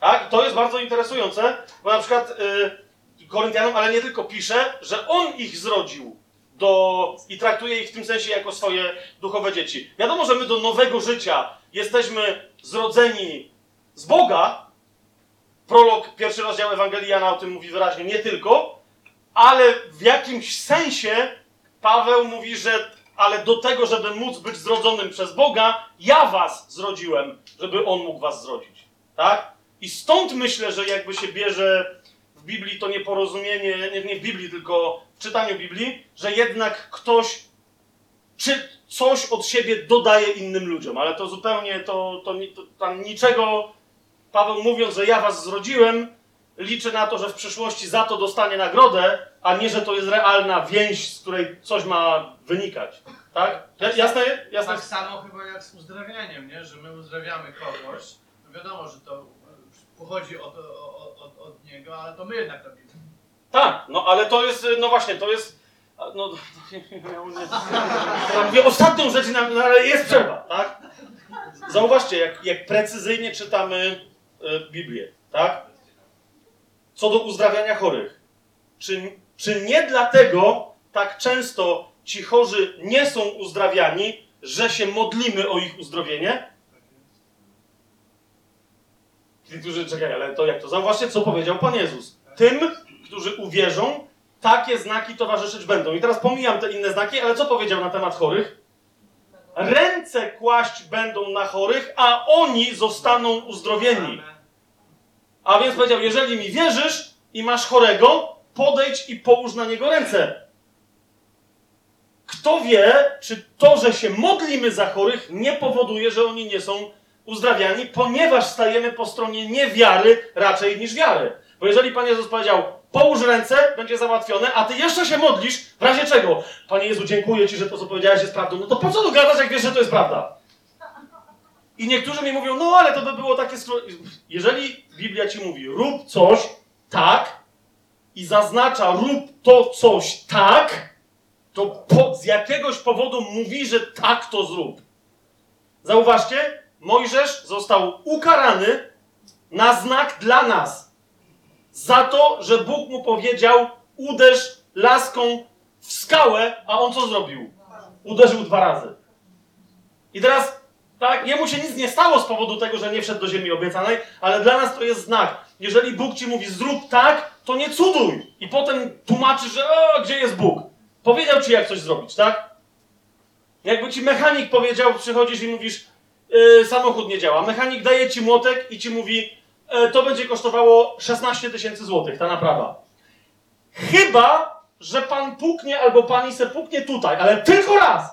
Tak? To jest bardzo interesujące, bo na przykład y, Koryntianom, ale nie tylko pisze, że on ich zrodził do, i traktuje ich w tym sensie jako swoje duchowe dzieci. Wiadomo, że my do nowego życia jesteśmy zrodzeni z Boga. Prolog, pierwszy rozdział Ewangelii Jana o tym mówi wyraźnie, nie tylko, ale w jakimś sensie Paweł mówi, że ale do tego, żeby móc być zrodzonym przez Boga, ja was zrodziłem, żeby on mógł was zrodzić. Tak? I stąd myślę, że jakby się bierze w Biblii to nieporozumienie, nie, nie w Biblii, tylko w czytaniu Biblii, że jednak ktoś czy coś od siebie dodaje innym ludziom, ale to zupełnie, to, to, to tam niczego, Paweł mówiąc, że ja was zrodziłem, liczy na to, że w przyszłości za to dostanie nagrodę, a nie, że to jest realna więź, z której coś ma wynikać. Tak? Ja- Jasne? Jasne? Tak samo chyba jak z uzdrawianiem, nie? że my uzdrawiamy kogoś. No wiadomo, że to pochodzi od, od, od, od niego, ale to my jednak robimy. Tak, no ale to jest, no właśnie, to jest. No, ja mówię ostatnią rzecz, na- no, ale jest przerwa, tak? Zauważcie, jak, jak precyzyjnie czytamy e, Biblię, tak? Co do uzdrawiania chorych. Czy, czy nie dlatego tak często ci chorzy nie są uzdrawiani, że się modlimy o ich uzdrowienie? Którzy czekaj, ale to jak to? Zauważcie, co powiedział Pan Jezus. Tym, którzy uwierzą, takie znaki towarzyszyć będą. I teraz pomijam te inne znaki, ale co powiedział na temat chorych? Ręce kłaść będą na chorych, a oni zostaną uzdrowieni. A więc powiedział, jeżeli mi wierzysz i masz chorego, podejdź i połóż na niego ręce. Kto wie, czy to, że się modlimy za chorych, nie powoduje, że oni nie są uzdrawiani, ponieważ stajemy po stronie niewiary raczej niż wiary. Bo jeżeli Pan Jezus powiedział, połóż ręce, będzie załatwione, a ty jeszcze się modlisz, w razie czego? Panie Jezu, dziękuję Ci, że to, co powiedziałeś, jest prawdą. No to po co tu gadać, jak wiesz, że to jest prawda? I niektórzy mi mówią, no ale to by było takie... Jeżeli Biblia Ci mówi, rób coś tak i zaznacza, rób to coś tak, to po, z jakiegoś powodu mówi, że tak to zrób. Zauważcie, Mojżesz został ukarany na znak dla nas. Za to, że Bóg mu powiedział, uderz laską w skałę, a on co zrobił? Uderzył dwa razy. I teraz, tak, jemu się nic nie stało z powodu tego, że nie wszedł do ziemi obiecanej, ale dla nas to jest znak. Jeżeli Bóg ci mówi, zrób tak, to nie cuduj. I potem tłumaczy, że o, gdzie jest Bóg? Powiedział ci, jak coś zrobić, tak? Jakby ci mechanik powiedział, przychodzisz i mówisz, yy, samochód nie działa. Mechanik daje ci młotek i ci mówi, e, to będzie kosztowało 16 tysięcy złotych, ta naprawa. Chyba, że pan puknie albo pani se puknie tutaj, ale tylko raz.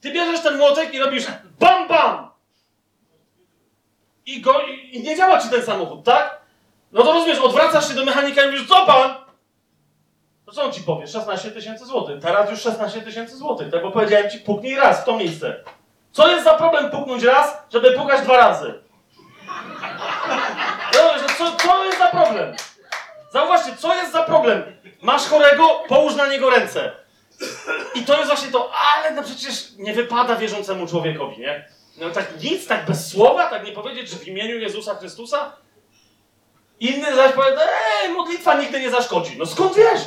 Ty bierzesz ten młotek i robisz bam, bam. I, go, i, I nie działa ci ten samochód, tak? No to rozumiesz, odwracasz się do mechanika i mówisz, co pan? To co on ci powie? 16 tysięcy złotych. Teraz już 16 tysięcy złotych, tak? Bo powiedziałem ci, puknij raz w to miejsce. Co jest za problem puknąć raz, żeby pukać dwa razy? Co, co jest za problem? Zauważcie, co jest za problem? Masz chorego, połóż na niego ręce. I to jest właśnie to, ale no przecież nie wypada wierzącemu człowiekowi, nie? No tak nic, tak bez słowa, tak nie powiedzieć, że w imieniu Jezusa Chrystusa? Inny zaś powie, ej, modlitwa nigdy nie zaszkodzi. No skąd wiesz?